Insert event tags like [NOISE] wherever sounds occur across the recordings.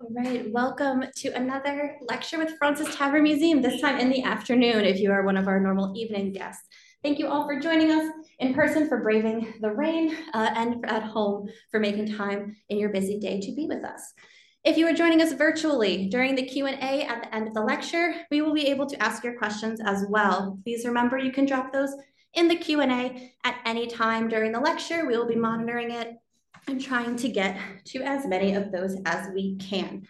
All right, welcome to another lecture with Fraunces Tavern Museum, this time in the afternoon if you are one of our normal evening guests. Thank you all for joining us in person for braving the rain uh, and at home for making time in your busy day to be with us. If you are joining us virtually during the Q&A at the end of the lecture, we will be able to ask your questions as well. Please remember you can drop those in the Q&A at any time during the lecture. We will be monitoring it and trying to get to as many of those as we can.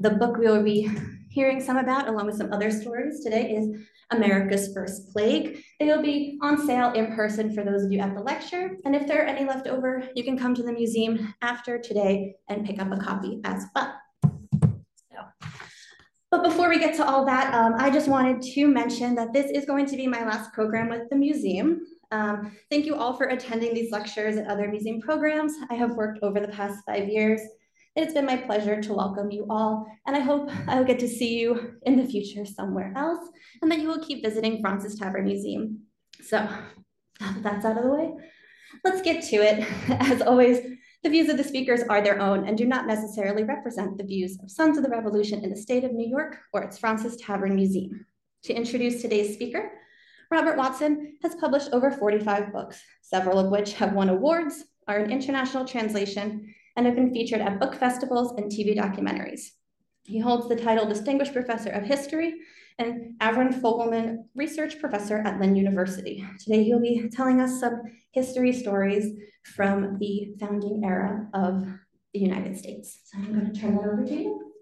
The book we will be hearing some about, along with some other stories today, is America's First Plague. They will be on sale in person for those of you at the lecture. And if there are any left over, you can come to the museum after today and pick up a copy as well. But before we get to all that, um, I just wanted to mention that this is going to be my last program with the museum. Um, thank you all for attending these lectures and other museum programs I have worked over the past five years. It's been my pleasure to welcome you all, and I hope I'll get to see you in the future somewhere else, and that you will keep visiting Fraunces Tavern Museum. So [LAUGHS] that's out of the way. Let's get to it. [LAUGHS] As always, the views of the speakers are their own and do not necessarily represent the views of Sons of the Revolution in the state of New York or its Fraunces Tavern Museum. To introduce today's speaker, Robert Watson has published over 45 books, several of which have won awards, are in international translation, and have been featured at book festivals and TV documentaries. He holds the title Distinguished Professor of History and Avron Fogelman Research Professor at Lynn University. Today he'll be telling us some history stories from the founding era of the United States. So I'm going to turn that over to you.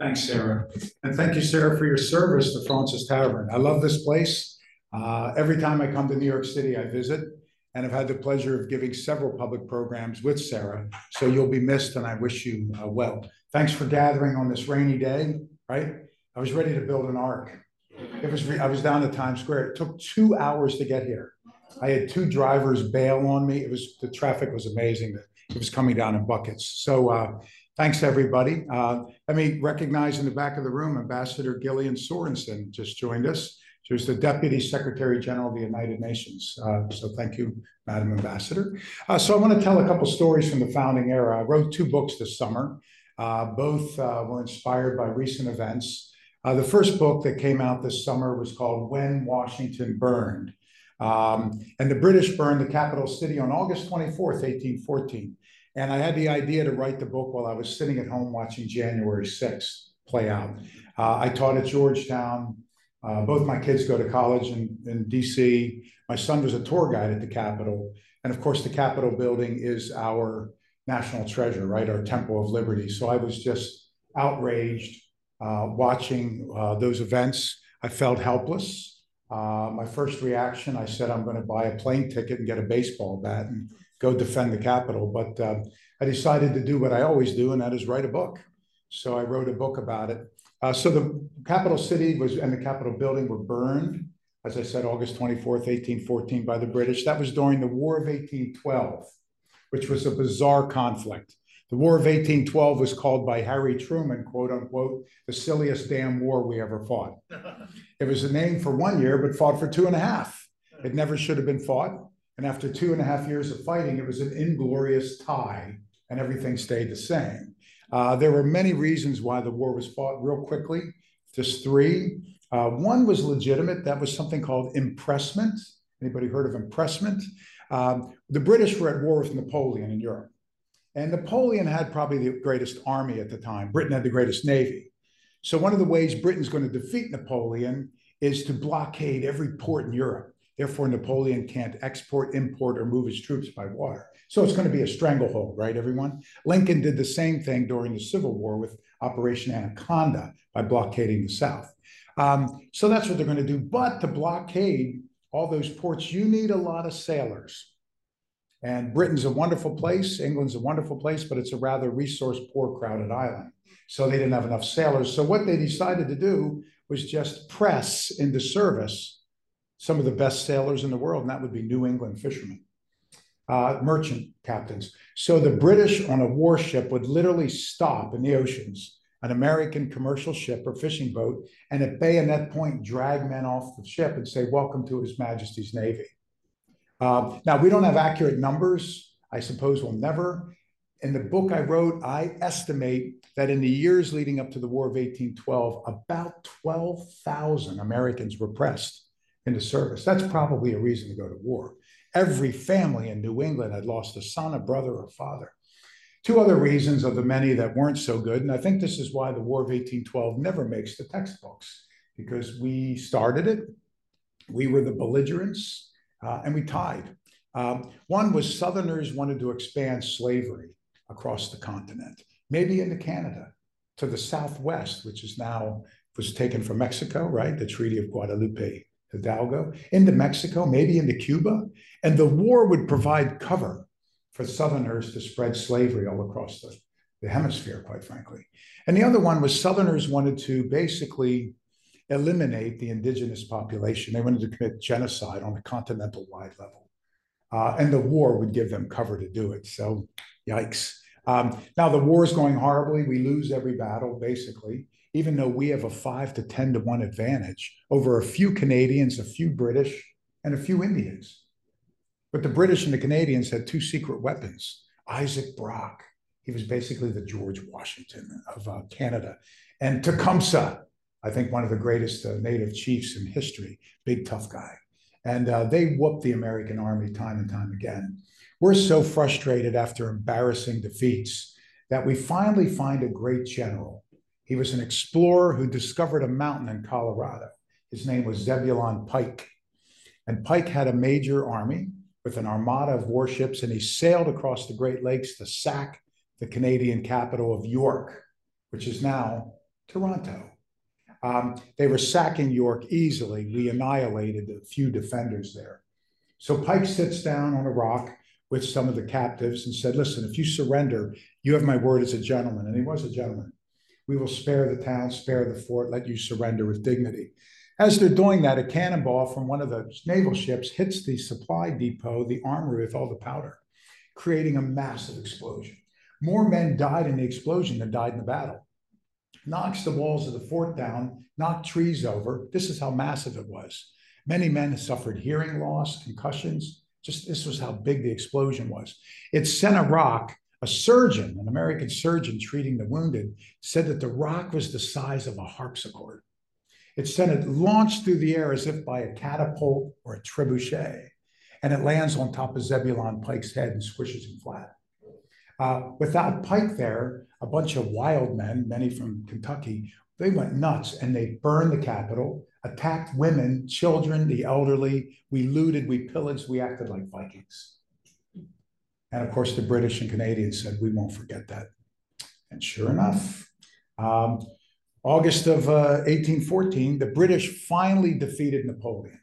Thanks, Sarah. And thank you, Sarah, for your service to Fraunces Tavern. I love this place. Uh, every time I come to New York City, I visit and I've had the pleasure of giving several public programs with Sarah. So you'll be missed and I wish you uh, well. Thanks for gathering on this rainy day, right? I was ready to build an ark. It was, I was down at Times Square. It took two hours to get here. I had two drivers bail on me. It was, the traffic was amazing. It was coming down in buckets. So uh, Thanks, everybody. Uh, let me recognize in the back of the room, Ambassador Gillian Sorensen just joined us. She was the Deputy Secretary General of the United Nations. Uh, so thank you, Madam Ambassador. Uh, so I want to tell a couple stories from the founding era. I wrote two books this summer. Uh, both uh, were inspired by recent events. Uh, the first book that came out this summer was called When Washington Burned. Um, and the British burned the capital city on August 24th, 1814. And I had the idea to write the book while I was sitting at home watching January 6th play out. Uh, I taught at Georgetown. Uh, both my kids go to college in, in DC. My son was a tour guide at the Capitol. And of course, the Capitol building is our national treasure, right? Our Temple of Liberty. So I was just outraged uh, watching uh, those events. I felt helpless. Uh, my first reaction, I said, I'm going to buy a plane ticket and get a baseball bat and go defend the Capitol. But uh, I decided to do what I always do, and that is write a book. So I wrote a book about it. Uh, so the capital city was and the Capitol building were burned, as I said, August 24th, 1814, by the British. That was during the War of 1812, which was a bizarre conflict. The War of 1812 was called by Harry Truman, quote unquote, the silliest damn war we ever fought. [LAUGHS] it was a name for one year, but fought for two and a half. It never should have been fought. And after two and a half years of fighting, it was an inglorious tie and everything stayed the same. Uh, there were many reasons why the war was fought real quickly, just three. Uh, one was legitimate. That was something called impressment. Anybody heard of impressment? Um, the British were at war with Napoleon in Europe. And Napoleon had probably the greatest army at the time. Britain had the greatest navy. So one of the ways Britain's going to defeat Napoleon is to blockade every port in Europe. Therefore, Napoleon can't export, import, or move his troops by water. So it's going to be a stranglehold, right, everyone? Lincoln did the same thing during the Civil War with Operation Anaconda by blockading the South. Um, so that's what they're going to do. But to blockade all those ports, you need a lot of sailors. And Britain's a wonderful place, England's a wonderful place, but it's a rather resource poor, crowded island. So they didn't have enough sailors. So what they decided to do was just press into service some of the best sailors in the world, and that would be New England fishermen, uh, merchant captains. So the British on a warship would literally stop in the oceans, an American commercial ship or fishing boat, and at bayonet point drag men off the ship and say, Welcome to His Majesty's Navy. Uh, now, we don't have accurate numbers. I suppose we'll never. In the book I wrote, I estimate that in the years leading up to the War of 1812, about 12,000 Americans were pressed into service. That's probably a reason to go to war. Every family in New England had lost a son, a brother, or father. Two other reasons of the many that weren't so good, and I think this is why the War of 1812 never makes the textbooks, because we started it, we were the belligerents, uh, and we tied. Um, one was Southerners wanted to expand slavery across the continent, maybe into Canada, to the southwest, which is now was taken from Mexico, right? The Treaty of Guadalupe Hidalgo, into Mexico, maybe into Cuba. And the war would provide cover for Southerners to spread slavery all across the, the hemisphere, quite frankly. And the other one was Southerners wanted to basically eliminate the indigenous population. They wanted to commit genocide on a continental wide level. Uh, and the war would give them cover to do it. So, yikes. Um, now, the war is going horribly. We lose every battle, basically, even though we have a five to 10 to one advantage over a few Canadians, a few British, and a few Indians. But the British and the Canadians had two secret weapons. Isaac Brock, he was basically the George Washington of uh, Canada, and Tecumseh, I think one of the greatest uh, native chiefs in history, big tough guy. And uh, they whooped the American army time and time again. We're so frustrated after embarrassing defeats that we finally find a great general. He was an explorer who discovered a mountain in Colorado. His name was Zebulon Pike. And Pike had a major army with an armada of warships, and he sailed across the Great Lakes to sack the Canadian capital of York, which is now Toronto. Um, they were sacking York easily. We annihilated a few defenders there. So Pike sits down on a rock with some of the captives and said, Listen, if you surrender, you have my word as a gentleman. And he was a gentleman. We will spare the town, spare the fort, let you surrender with dignity. As they're doing that, a cannonball from one of the naval ships hits the supply depot, the armory with all the powder, creating a massive explosion. More men died in the explosion than died in the battle knocks the walls of the fort down, knocked trees over. This is how massive it was. Many men suffered hearing loss, concussions. Just this was how big the explosion was. It sent a rock. A surgeon, an American surgeon treating the wounded, said that the rock was the size of a harpsichord. It sent it launched through the air as if by a catapult or a trebuchet, and it lands on top of Zebulon Pike's head and squishes him flat. Uh, without Pike there, a bunch of wild men, many from Kentucky, they went nuts and they burned the Capitol, attacked women, children, the elderly. We looted, we pillaged, we acted like Vikings. And of course, the British and Canadians said, we won't forget that. And sure enough, um, August of uh, 1814, the British finally defeated Napoleon.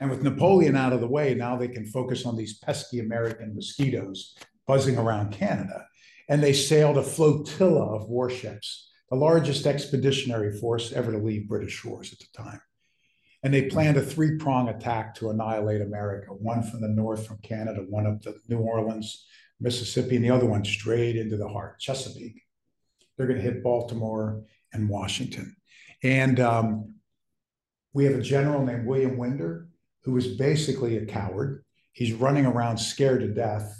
And with Napoleon out of the way, now they can focus on these pesky American mosquitoes buzzing around Canada. And they sailed a flotilla of warships, the largest expeditionary force ever to leave British shores at the time. And they planned a three prong attack to annihilate America one from the north, from Canada, one up to New Orleans, Mississippi, and the other one straight into the heart, Chesapeake. They're going to hit Baltimore and Washington. And um, we have a general named William Winder, who is basically a coward. He's running around scared to death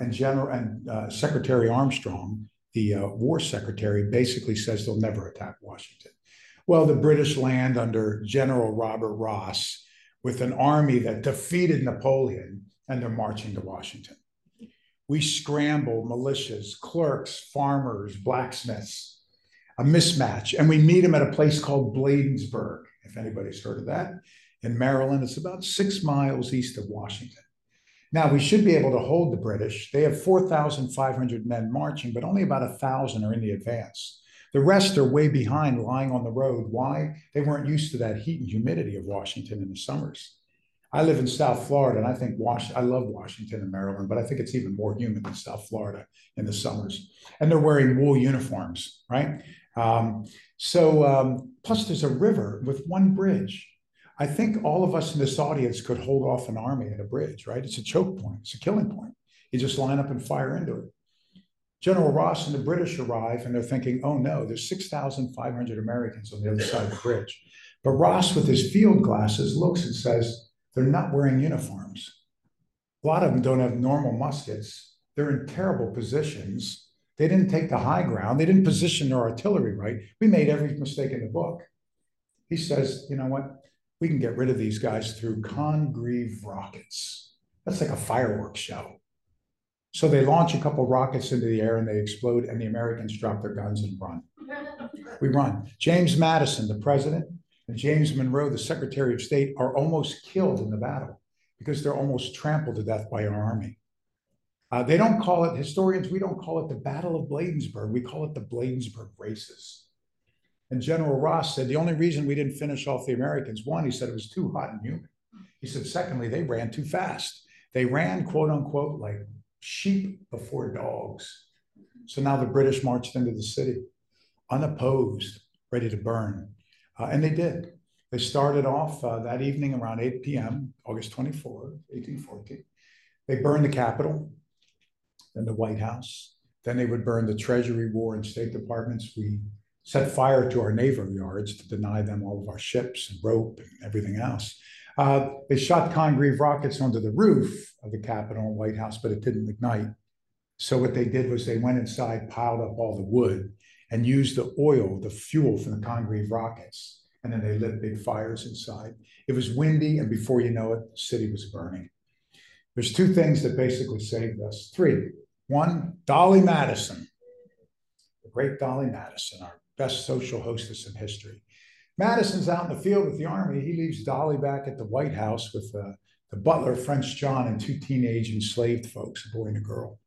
and General and uh, Secretary Armstrong, the uh, War Secretary, basically says they'll never attack Washington. Well, the British land under General Robert Ross with an army that defeated Napoleon, and they're marching to Washington. We scramble militias, clerks, farmers, blacksmiths, a mismatch, and we meet them at a place called Bladensburg, if anybody's heard of that, in Maryland. It's about six miles east of Washington. Now, we should be able to hold the British. They have 4,500 men marching, but only about 1,000 are in the advance. The rest are way behind, lying on the road. Why? They weren't used to that heat and humidity of Washington in the summers. I live in South Florida, and I think Was- I love Washington and Maryland, but I think it's even more humid than South Florida in the summers. And they're wearing wool uniforms, right? Um, so, um, plus there's a river with one bridge. I think all of us in this audience could hold off an army at a bridge, right? It's a choke point, it's a killing point. You just line up and fire into it. General Ross and the British arrive and they're thinking, oh no, there's 6,500 Americans on the other side of the bridge. But Ross, with his field glasses, looks and says, They're not wearing uniforms. A lot of them don't have normal muskets. They're in terrible positions. They didn't take the high ground. They didn't position their artillery right. We made every mistake in the book. He says, you know what? We can get rid of these guys through Congreve rockets. That's like a fireworks show. So they launch a couple rockets into the air and they explode, and the Americans drop their guns and run. We run. James Madison, the president, and James Monroe, the Secretary of State, are almost killed in the battle because they're almost trampled to death by our army. Uh, they don't call it, historians, we don't call it the Battle of Bladensburg. We call it the Bladensburg Races. And General Ross said the only reason we didn't finish off the Americans, one, he said it was too hot and humid. He said, secondly, they ran too fast. They ran, quote unquote, like sheep before dogs. So now the British marched into the city unopposed, ready to burn. Uh, and they did. They started off uh, that evening around 8 p.m., August 24, 1814. They burned the Capitol, then the White House. Then they would burn the Treasury, War, and State Departments. We set fire to our naval yards to deny them all of our ships and rope and everything else. Uh, they shot Congreve rockets onto the roof of the Capitol and White House, but it didn't ignite. So what they did was they went inside, piled up all the wood, and used the oil, the fuel from the Congreve rockets. And then they lit big fires inside. It was windy, and before you know it, the city was burning. There's two things that basically saved us. Three. One, Dolley Madison, the great Dolley Madison, our best social hostess in history. Madison's out in the field with the army. He leaves Dolley back at the White House with uh, the butler, French John, and two teenage enslaved folks, a boy and a girl.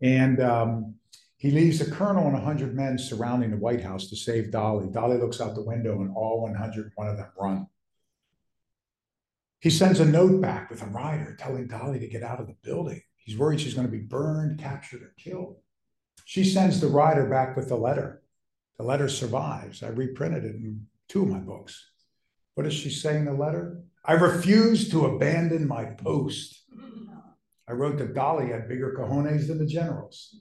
And um, he leaves a colonel and 100 men surrounding the White House to save Dolley. Dolley looks out the window, and all 101 of them run. He sends a note back with a rider telling Dolley to get out of the building. He's worried she's going to be burned, captured, or killed. She sends the rider back with the letter. The letter survives. I reprinted it in two of my books. What does she say in the letter? I refuse to abandon my post. [LAUGHS] I wrote that Dolley had bigger cojones than the generals.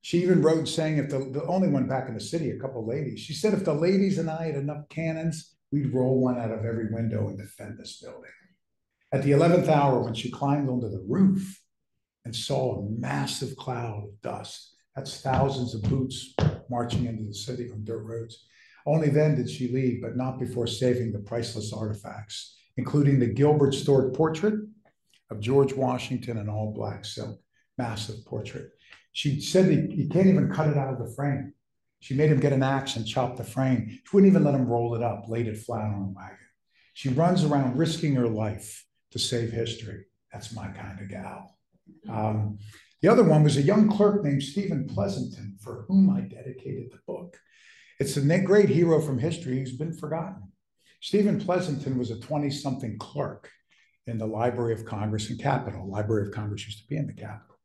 She even wrote saying, if the, the only one back in the city, a couple ladies, she said, if the ladies and I had enough cannons, we'd roll one out of every window and defend this building. At the 11th hour, when she climbed onto the roof and saw a massive cloud of dust, that's thousands of boots marching into the city on dirt roads. Only then did she leave, but not before saving the priceless artifacts, including the Gilbert Stuart portrait of George Washington in all black silk, massive portrait. She said he, he can't even cut it out of the frame. She made him get an axe and chop the frame. She wouldn't even let him roll it up, laid it flat on a wagon. She runs around risking her life to save history. That's my kind of gal. Um, the other one was a young clerk named Stephen Pleasanton, for whom I dedicated the book. It's a great hero from history who's been forgotten. Stephen Pleasanton was a 20 something clerk in the Library of Congress in Capitol. Library of Congress used to be in the Capitol.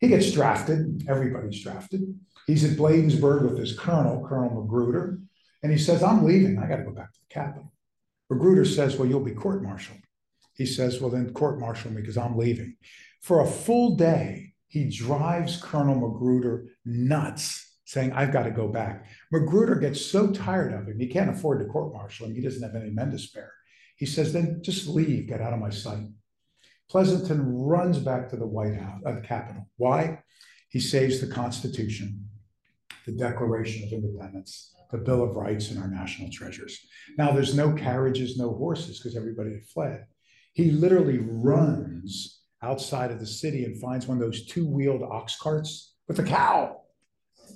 He gets drafted. Everybody's drafted. He's at Bladensburg with his colonel, Colonel Magruder, and he says, I'm leaving. I got to go back to the Capitol. Magruder says, Well, you'll be court martialed. He says, Well, then court martial me because I'm leaving. For a full day, he drives Colonel Magruder nuts, saying, I've got to go back. Magruder gets so tired of him, he can't afford to court martial him. He doesn't have any men to spare. He says, Then just leave, get out of my sight. Pleasanton runs back to the White House, uh, the Capitol. Why? He saves the Constitution, the Declaration of Independence, the Bill of Rights, and our national treasures. Now, there's no carriages, no horses, because everybody had fled. He literally runs outside of the city and finds one of those two-wheeled ox carts with a cow.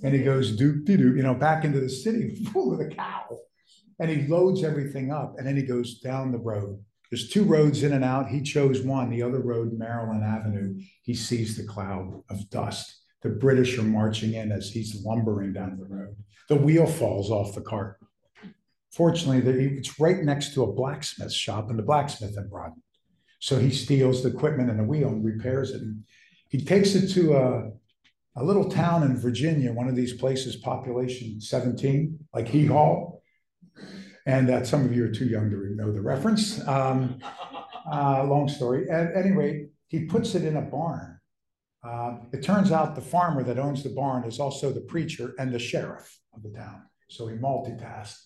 And he goes doop doo doop, you know, back into the city [LAUGHS] full of the cow. And he loads everything up and then he goes down the road there's two roads in and out. He chose one, the other road, Maryland Avenue. He sees the cloud of dust. The British are marching in as he's lumbering down the road. The wheel falls off the cart. Fortunately, it's right next to a blacksmith shop, and the blacksmith had brought. So he steals the equipment and the wheel and repairs it. And he takes it to a, a little town in Virginia, one of these places, population 17, like Hee Haw and uh, some of you are too young to know the reference. Um, uh, long story. At any rate, he puts it in a barn. Uh, it turns out the farmer that owns the barn is also the preacher and the sheriff of the town. So he multitasked.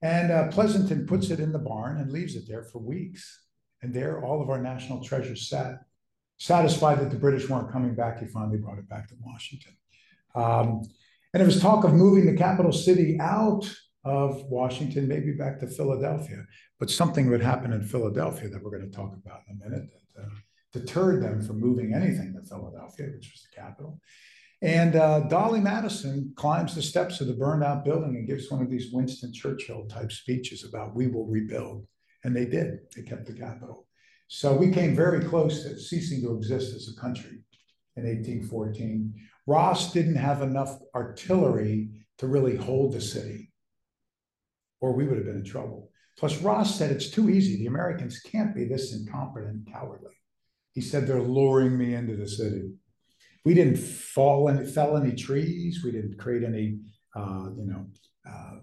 And uh, Pleasanton puts it in the barn and leaves it there for weeks. And there, all of our national treasures sat. Satisfied that the British weren't coming back, he finally brought it back to Washington. Um, and there was talk of moving the capital city out of Washington, maybe back to Philadelphia. But something would happen in Philadelphia that we're going to talk about in a minute that uh, deterred them from moving anything to Philadelphia, which was the capital. And uh, Dolley Madison climbs the steps of the burned out building and gives one of these Winston Churchill type speeches about we will rebuild. And they did, they kept the capital. So we came very close to ceasing to exist as a country in 1814. Ross didn't have enough artillery to really hold the city, or we would have been in trouble. Plus, Ross said it's too easy. The Americans can't be this incompetent and cowardly. He said they're luring me into the city. We didn't fall any, fell any trees. We didn't create any, uh, you know, uh,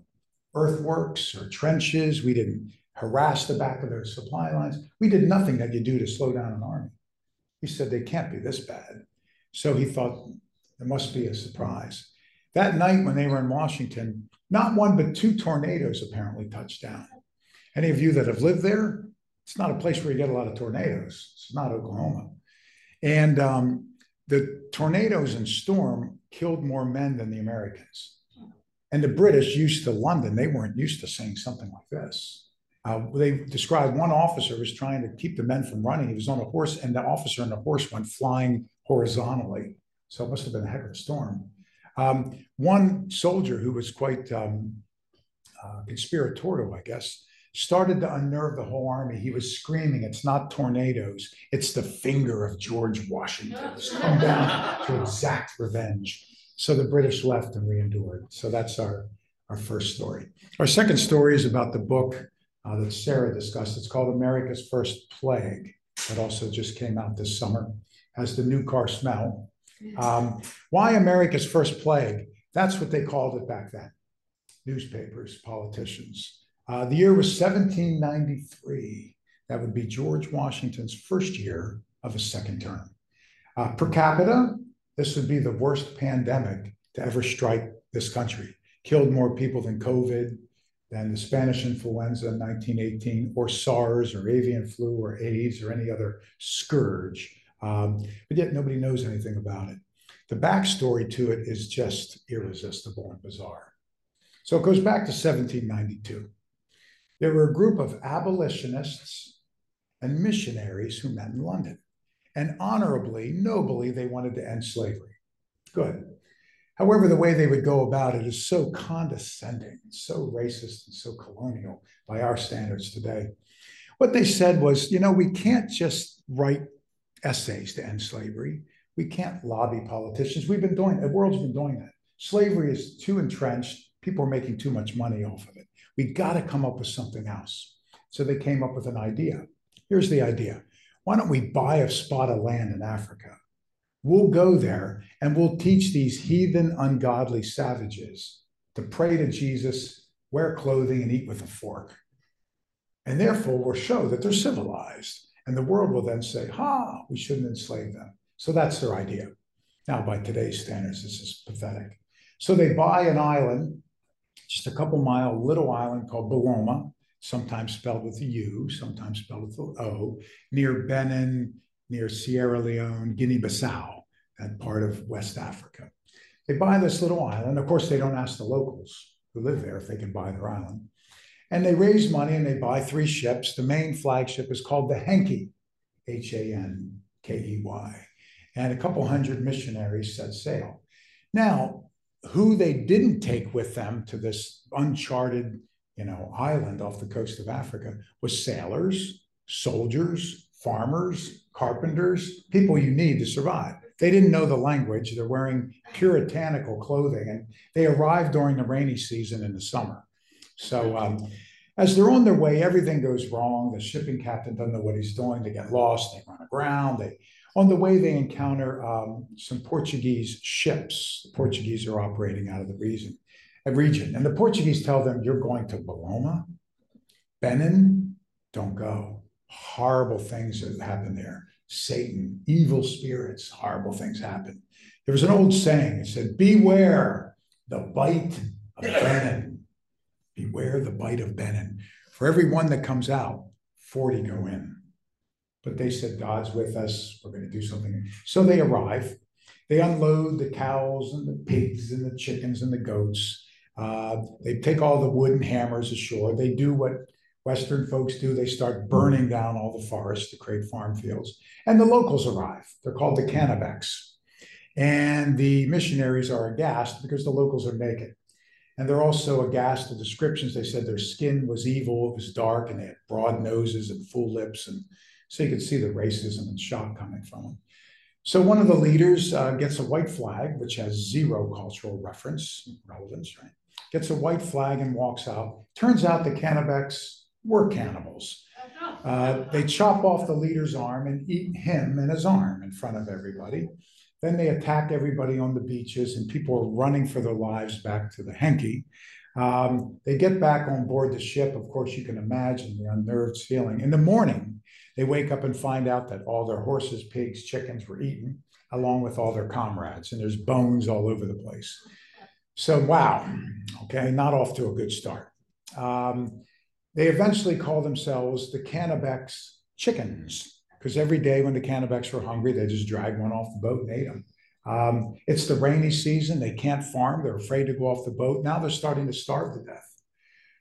earthworks or trenches. We didn't harass the back of their supply lines. We did nothing that you do to slow down an army. He said they can't be this bad. So he thought there must be a surprise. That night when they were in Washington, not one but two tornadoes apparently touched down. Any of you that have lived there, it's not a place where you get a lot of tornadoes. It's not Oklahoma. And um, the tornadoes and storm killed more men than the Americans. And the British used to London, they weren't used to saying something like this. Uh, they described one officer was trying to keep the men from running. He was on a horse, and the officer and the horse went flying horizontally. So it must have been a heck of a storm. Um, one soldier who was quite um, uh, conspiratorial, I guess, started to unnerve the whole army. He was screaming, It's not tornadoes, it's the finger of George Washington. It's come down to exact revenge. So the British left and we endured. So that's our, our first story. Our second story is about the book uh, that Sarah discussed. It's called America's First Plague. That also just came out this summer. Has the new car smell. Um, why America's First Plague? That's what they called it back then. Newspapers, politicians. Uh, the year was 1793. That would be George Washington's first year of a second term. Uh, per capita, this would be the worst pandemic to ever strike this country. Killed more people than COVID, than the Spanish influenza in 1918, or SARS, or avian flu, or AIDS, or any other scourge. Um, but yet nobody knows anything about it. The backstory to it is just irresistible and bizarre. So it goes back to 1792. There were a group of abolitionists and missionaries who met in London. And honorably, nobly, they wanted to end slavery. Good. However, the way they would go about it is so condescending, so racist, and so colonial by our standards today. What they said was, you know, we can't just write essays to end slavery. We can't lobby politicians. We've been doing, the world's been doing that. Slavery is too entrenched. People are making too much money off of it. We got to come up with something else. So they came up with an idea. Here's the idea why don't we buy a spot of land in Africa? We'll go there and we'll teach these heathen, ungodly savages to pray to Jesus, wear clothing, and eat with a fork. And therefore, we'll show that they're civilized. And the world will then say, ha, we shouldn't enslave them. So that's their idea. Now, by today's standards, this is pathetic. So they buy an island just a couple mile little island called Bolama, sometimes spelled with a U, sometimes spelled with an O, near Benin, near Sierra Leone, Guinea-Bissau, that part of West Africa. They buy this little island. Of course, they don't ask the locals who live there if they can buy their island. And they raise money and they buy three ships. The main flagship is called the Hankey, H A N K E Y. And a couple hundred missionaries set sail. Now, who they didn't take with them to this uncharted, you know, island off the coast of Africa was sailors, soldiers, farmers, carpenters, people you need to survive. They didn't know the language. They're wearing puritanical clothing, and they arrived during the rainy season in the summer. So, um, as they're on their way, everything goes wrong. The shipping captain doesn't know what he's doing. They get lost. They run aground. They on the way, they encounter um, some Portuguese ships. The Portuguese are operating out of the region, a region, and the Portuguese tell them, "You're going to Bolama, Benin. Don't go. Horrible things have happened there. Satan, evil spirits, horrible things happen." There was an old saying. It said, "Beware the Bight of Benin. Beware the Bight of Benin. For every one that comes out, forty go in." but they said, God's with us, we're gonna do something. So they arrive, they unload the cows and the pigs and the chickens and the goats. Uh, they take all the wooden hammers ashore, they do what Western folks do, they start burning down all the forests to create farm fields. And the locals arrive, they're called the Cannebecs. And the missionaries are aghast because the locals are naked. And they're also aghast at the descriptions. They said their skin was evil, it was dark, and they had broad noses and full lips. And so you could see the racism and shock coming from them. So one of the leaders uh, gets a white flag, which has zero cultural reference, relevance, right? Gets a white flag and walks out. Turns out the Cannebecs were cannibals. Uh, they chop off the leader's arm and eat him and his arm in front of everybody. Then they attack everybody on the beaches, and people are running for their lives back to the Hankey. Um, they get back on board the ship. Of course, you can imagine the unnerved feeling. In the morning, they wake up and find out that all their horses, pigs, chickens were eaten, along with all their comrades, and there's bones all over the place. So, wow, okay, not off to a good start. Um, they eventually call themselves the Cannebecs chickens because every day when the Cannebecs were hungry, they just dragged one off the boat and ate them. Um, it's the rainy season. They can't farm. They're afraid to go off the boat. Now they're starting to starve to death.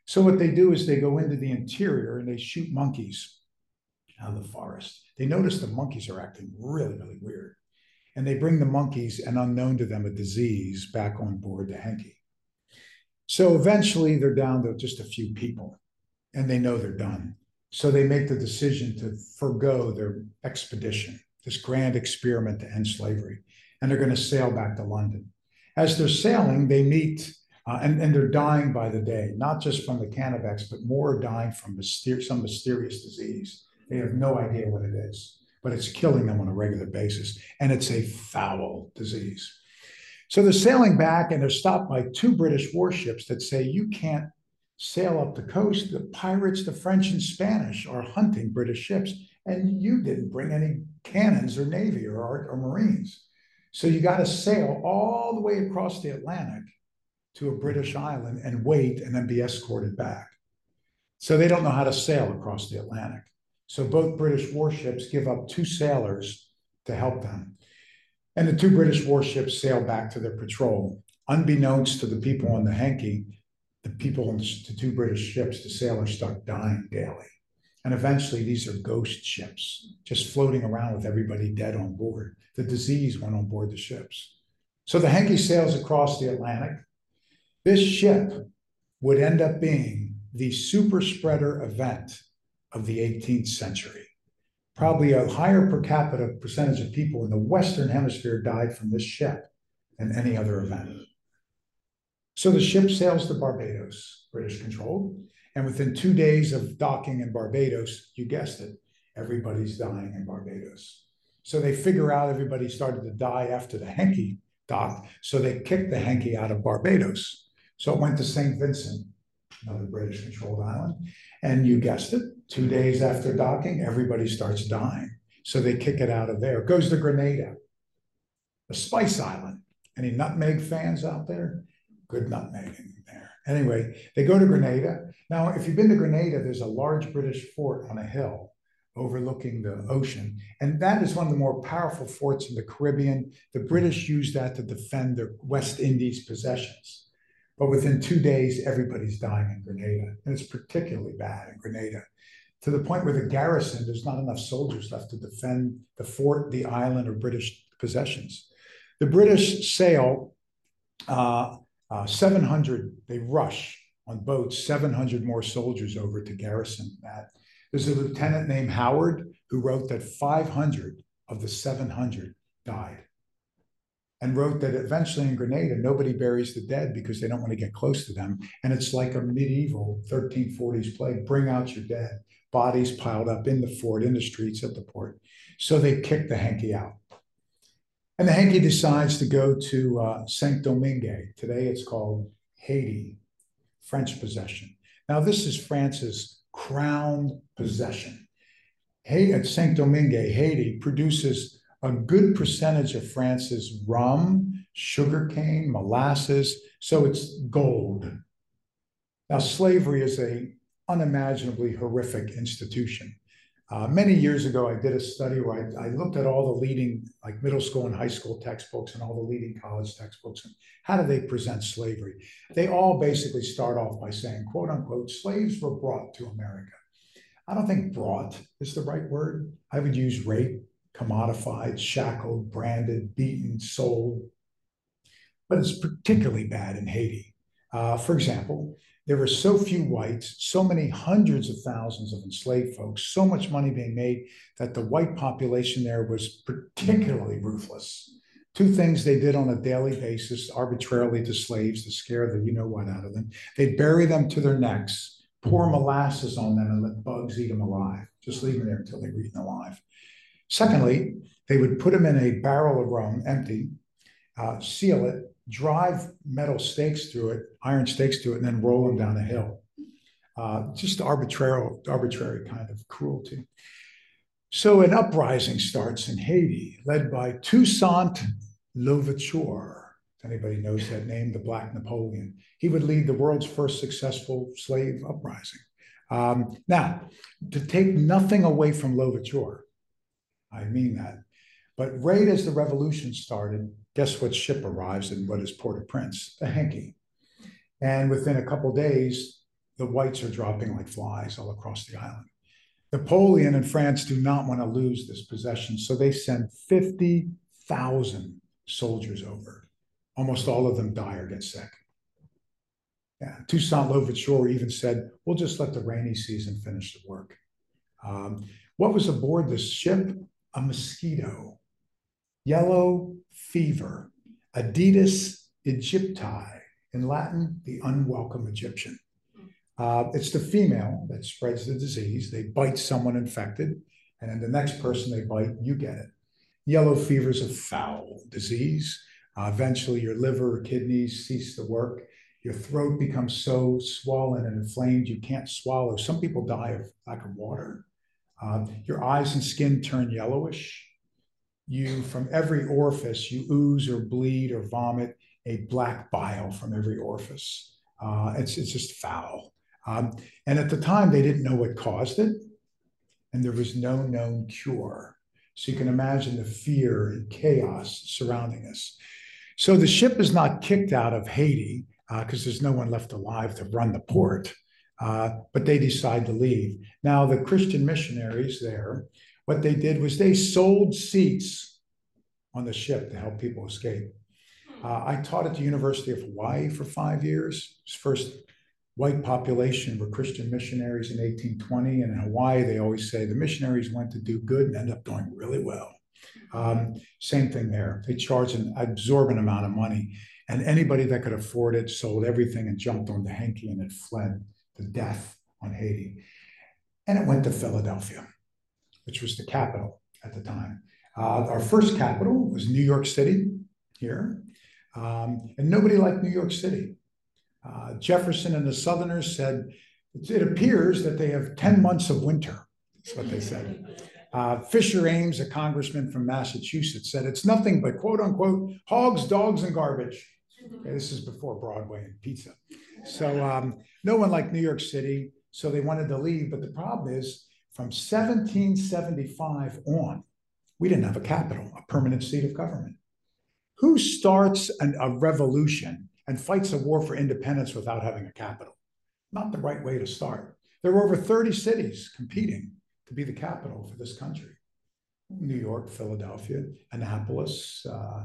So what they do is they go into the interior and they shoot monkeys out of the forest. They notice the monkeys are acting really, really weird. And they bring the monkeys and unknown to them a disease back on board the Hankey. So eventually they're down to just a few people and they know they're done. So they make the decision to forego their expedition, this grand experiment to end slavery, and they're going to sail back to London. As they're sailing, they meet, uh, and, and they're dying by the day, not just from the Cannebecs, but more dying from myster- some mysterious disease. They have no idea what it is, but it's killing them on a regular basis, and it's a foul disease. So they're sailing back, and they're stopped by two British warships that say, You can't sail up the coast, the pirates, the French and Spanish, are hunting British ships. And you didn't bring any cannons or navy or, or marines. So you got to sail all the way across the Atlantic to a British island and wait and then be escorted back. So they don't know how to sail across the Atlantic. So both British warships give up two sailors to help them. And the two British warships sail back to their patrol. Unbeknownst to the people on the Hankey, the people on the two British ships, the sailors start dying daily. And eventually, these are ghost ships just floating around with everybody dead on board. The disease went on board the ships. So the Hankey sails across the Atlantic. This ship would end up being the super spreader event of the 18th century. Probably a higher per capita percentage of people in the Western Hemisphere died from this ship than any other event. So the ship sails to Barbados, British controlled. And within two days of docking in Barbados, you guessed it, everybody's dying in Barbados. So they figure out everybody started to die after the Hankey docked. So they kicked the Hankey out of Barbados. So it went to St. Vincent, another British controlled island. And you guessed it, two days after docking, everybody starts dying. So they kick it out of there. It goes to Grenada, a spice island. Any nutmeg fans out there? Good nutmegging there. Anyway, they go to Grenada. Now, if you've been to Grenada, there's a large British fort on a hill overlooking the ocean. And that is one of the more powerful forts in the Caribbean. The British used that to defend their West Indies possessions. But within two days, everybody's dying in Grenada. And it's particularly bad in Grenada to the point where the garrison, there's not enough soldiers left to defend the fort, the island, or British possessions. The British sail uh, uh, 700, they rush on boats, 700 more soldiers over to garrison that. There's a lieutenant named Howard who wrote that 500 of the 700 died and wrote that eventually in Grenada, nobody buries the dead because they don't want to get close to them. And it's like a medieval 1340s plague bring out your dead, bodies piled up in the fort, in the streets at the port. So they kick the Hankey out. And the Hankey decides to go to uh, Saint Domingue. Today it's called Haiti, French possession. Now, this is France's crown possession. Haiti, at Saint Domingue, Haiti produces a good percentage of France's rum, sugarcane, molasses, so it's gold. Now, slavery is a unimaginably horrific institution. Uh, many years ago, I did a study where I, I looked at all the leading, like middle school and high school textbooks and all the leading college textbooks and how do they present slavery? They all basically start off by saying, quote unquote, slaves were brought to America. I don't think brought is the right word. I would use raped, commodified, shackled, branded, beaten, sold. But it's particularly bad in Haiti. Uh, for example, there were so few whites, so many hundreds of thousands of enslaved folks, so much money being made that the white population there was particularly ruthless. Two things they did on a daily basis arbitrarily to slaves to scare the you know what out of them. They'd bury them to their necks, pour molasses on them, and let bugs eat them alive. Just leave them there until they were eaten alive. Secondly, they would put them in a barrel of rum, empty, uh, seal it, drive metal stakes through it, iron stakes through it, and then roll them down a hill. Uh, just arbitrary, arbitrary kind of cruelty. So an uprising starts in Haiti, led by Toussaint Louverture. If anybody knows that name, the Black Napoleon. He would lead the world's first successful slave uprising. Um, now, to take nothing away from Louverture, I mean that. But right as the revolution started, guess what ship arrives in what is Port-au-Prince? The Hankey. And within a couple days, the whites are dropping like flies all across the island. Napoleon and France do not want to lose this possession, so they send 50,000 soldiers over. Almost all of them die or get sick. Yeah, Toussaint Louverture even said, we'll just let the rainy season finish the work. Um, what was aboard this ship? A mosquito yellow fever, Aedes aegypti, in Latin, the unwelcome Egyptian. Uh, it's the female that spreads the disease. They bite someone infected, and then the next person they bite, you get it. Yellow fever is a foul disease. Uh, eventually, your liver, or kidneys cease to work. Your throat becomes so swollen and inflamed you can't swallow. Some people die of lack of water. Uh, your eyes and skin turn yellowish you from every orifice you ooze or bleed or vomit a black bile from every orifice. Uh, it's it's just foul. Um, and at the time, they didn't know what caused it, and there was no known cure. So you can imagine the fear and chaos surrounding us. So the ship is not kicked out of Haiti because uh, there's no one left alive to run the port, uh, but they decide to leave. Now the Christian missionaries there what they did was they sold seats on the ship to help people escape. Uh, I taught at the University of Hawaii for five years. First white population were Christian missionaries in 1820. And in Hawaii, they always say the missionaries went to do good and end up doing really well. Um, same thing there. They charged an absorbent amount of money. And anybody that could afford it sold everything and jumped on the Hankey and it fled to death on Haiti. And it went to Philadelphia which was the capital at the time. Uh, our first capital was New York City here, um, and nobody liked New York City. Uh, Jefferson and the Southerners said, it appears that they have 10 months of winter. That's what they said. Uh, Fisher Ames, a congressman from Massachusetts, said it's nothing but quote unquote hogs, dogs, and garbage. Okay, this is before Broadway and pizza. So um, no one liked New York City, so they wanted to leave. But the problem is from 1775 on, we didn't have a capital, a permanent seat of government. Who starts an, a revolution and fights a war for independence without having a capital? Not the right way to start. There were over 30 cities competing to be the capital for this country. New York, Philadelphia, Annapolis, uh,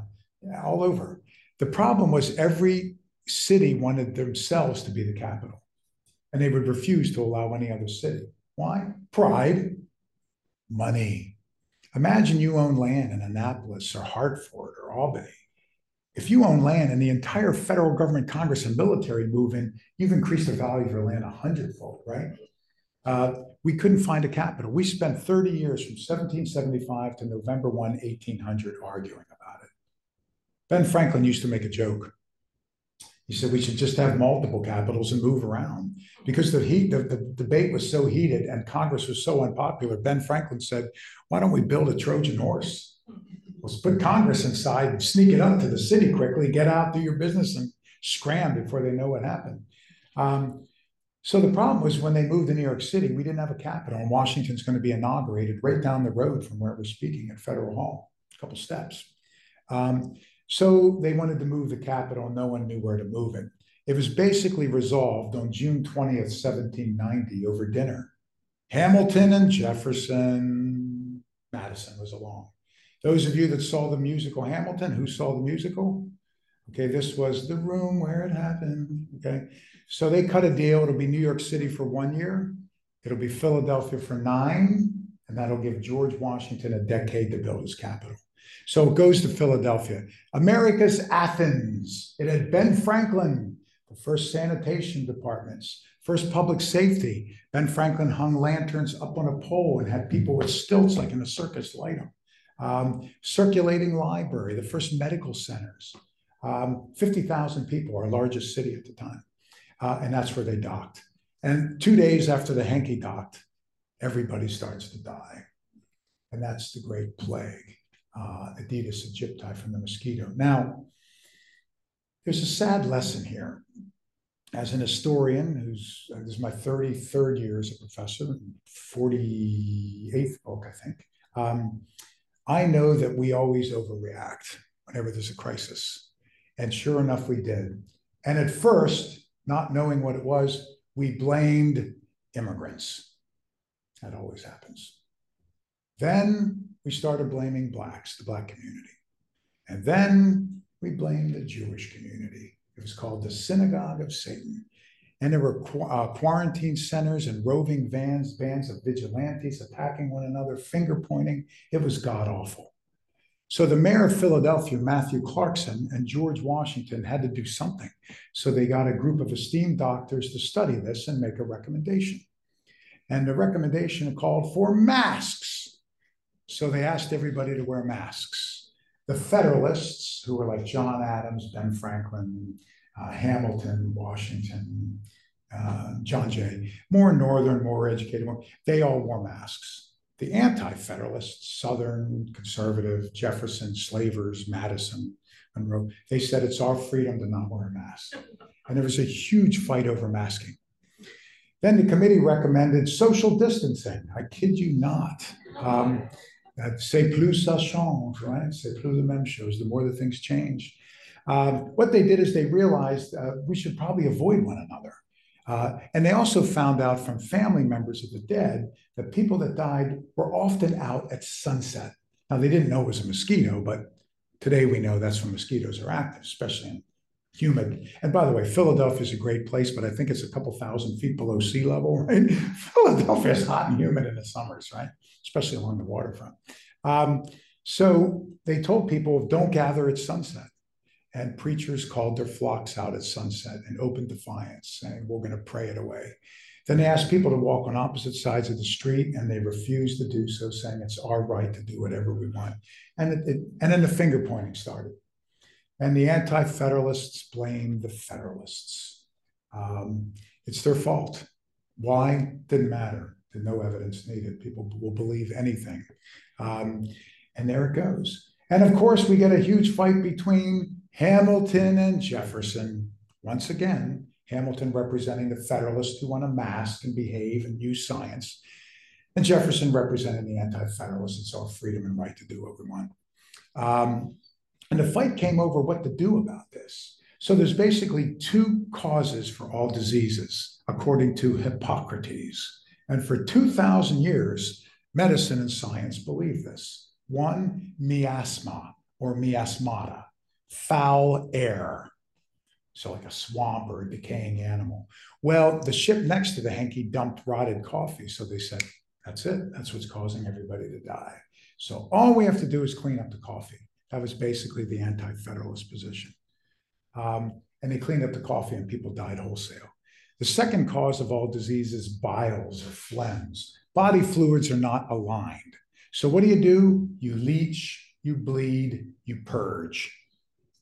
all over. The problem was every city wanted themselves to be the capital, and they would refuse to allow any other city. Why? Pride, money. Imagine you own land in Annapolis or Hartford or Albany. If you own land and the entire federal government, Congress, and military move in, you've increased the value of your land a hundredfold, right? Uh, we couldn't find a capital. We spent 30 years from 1775 to November 1, 1800, arguing about it. Ben Franklin used to make a joke. He said we should just have multiple capitals and move around because the heat, the, the debate was so heated and Congress was so unpopular. Ben Franklin said, "Why don't we build a Trojan horse? Let's put Congress inside and sneak it up to the city quickly, get out, do your business, and scram before they know what happened." Um, So the problem was when they moved to New York City, we didn't have a capital, and Washington's going to be inaugurated right down the road from where we're speaking at Federal Hall, a couple steps. Um, so they wanted to move the capital, no one knew where to move it. It was basically resolved on June 20th, 1790, over dinner. Hamilton and Jefferson, Madison was along. Those of you that saw the musical Hamilton, who saw the musical? Okay, this was the room where it happened. Okay, so they cut a deal. It'll be New York City for one year, it'll be Philadelphia for nine, and that'll give George Washington a decade to build his capital. So it goes to Philadelphia. America's Athens. It had Ben Franklin, the first sanitation departments, first public safety. Ben Franklin hung lanterns up on a pole and had people with stilts like in a circus light them. Um, circulating library, the first medical centers. Um, 50,000 people, our largest city at the time. Uh, and that's where they docked. And two days after the Hankey docked, everybody starts to die. And that's the Great Plague, uh, Aedes aegypti from the mosquito. Now, there's a sad lesson here. As an historian, who's uh, this is my 33rd year as a professor, 48th book, I think. Um, I know that we always overreact whenever there's a crisis. And sure enough, we did. And at first, not knowing what it was, we blamed immigrants. That always happens. Then we started blaming Blacks, the Black community. And then we blamed the Jewish community. It was called the Synagogue of Satan. And there were qu- uh, quarantine centers and roving vans, bands of vigilantes attacking one another, finger pointing. It was god awful. So the mayor of Philadelphia, Matthew Clarkson, and George Washington had to do something. So they got a group of esteemed doctors to study this and make a recommendation. And the recommendation called for masks. So they asked everybody to wear masks. The Federalists, who were like John Adams, Ben Franklin, uh, Hamilton, Washington, uh, John Jay, more northern, more educated, more, they all wore masks the anti-federalists, Southern, conservative, Jefferson, slavers, Madison, Monroe, they said it's our freedom to not wear a mask. [LAUGHS] And there was a huge fight over masking. Then the committee recommended social distancing. I kid you not. Um, c'est plus ça change, right? C'est plus the même chose, the more the things change. Um, what they did is they realized uh, we should probably avoid one another. Uh, and they also found out from family members of the dead that people that died were often out at sunset. Now, they didn't know it was a mosquito, but today we know that's when mosquitoes are active, especially in humid. And by the way, Philadelphia is a great place, but I think it's a couple thousand feet below sea level, [LAUGHS] right? Philadelphia is hot and humid in the summers, right? Especially along the waterfront. Um, so they told people don't gather at sunset. And preachers called their flocks out at sunset in open defiance, saying, We're going to pray it away. Then they asked people to walk on opposite sides of the street, and they refused to do so, saying it's our right to do whatever we want. And, it, it, and then the finger pointing started. And the anti federalists blame the federalists. Um, it's their fault. Why? Didn't matter. There's no evidence needed. People will believe anything. Um, and there it goes. And of course, we get a huge fight between Hamilton and Jefferson, once again, Hamilton representing the Federalists who want to mask and behave and use science, and Jefferson representing the anti federalists It's our freedom and right to do what we want. Um, and the fight came over what to do about this. So there's basically two causes for all diseases, according to Hippocrates. And for 2,000 years, medicine and science believe this. One, miasma or miasmata foul air. So, like a swamp or a decaying animal. Well, the ship next to the Hankey dumped rotted coffee. So they said, that's it. That's what's causing everybody to die. So, all we have to do is clean up the coffee. That was basically the anti federalist position. Um, and they cleaned up the coffee and people died wholesale. The second cause of all disease is biles or phlegms. Body fluids are not aligned. So, what do you do? You leach, you bleed, you purge.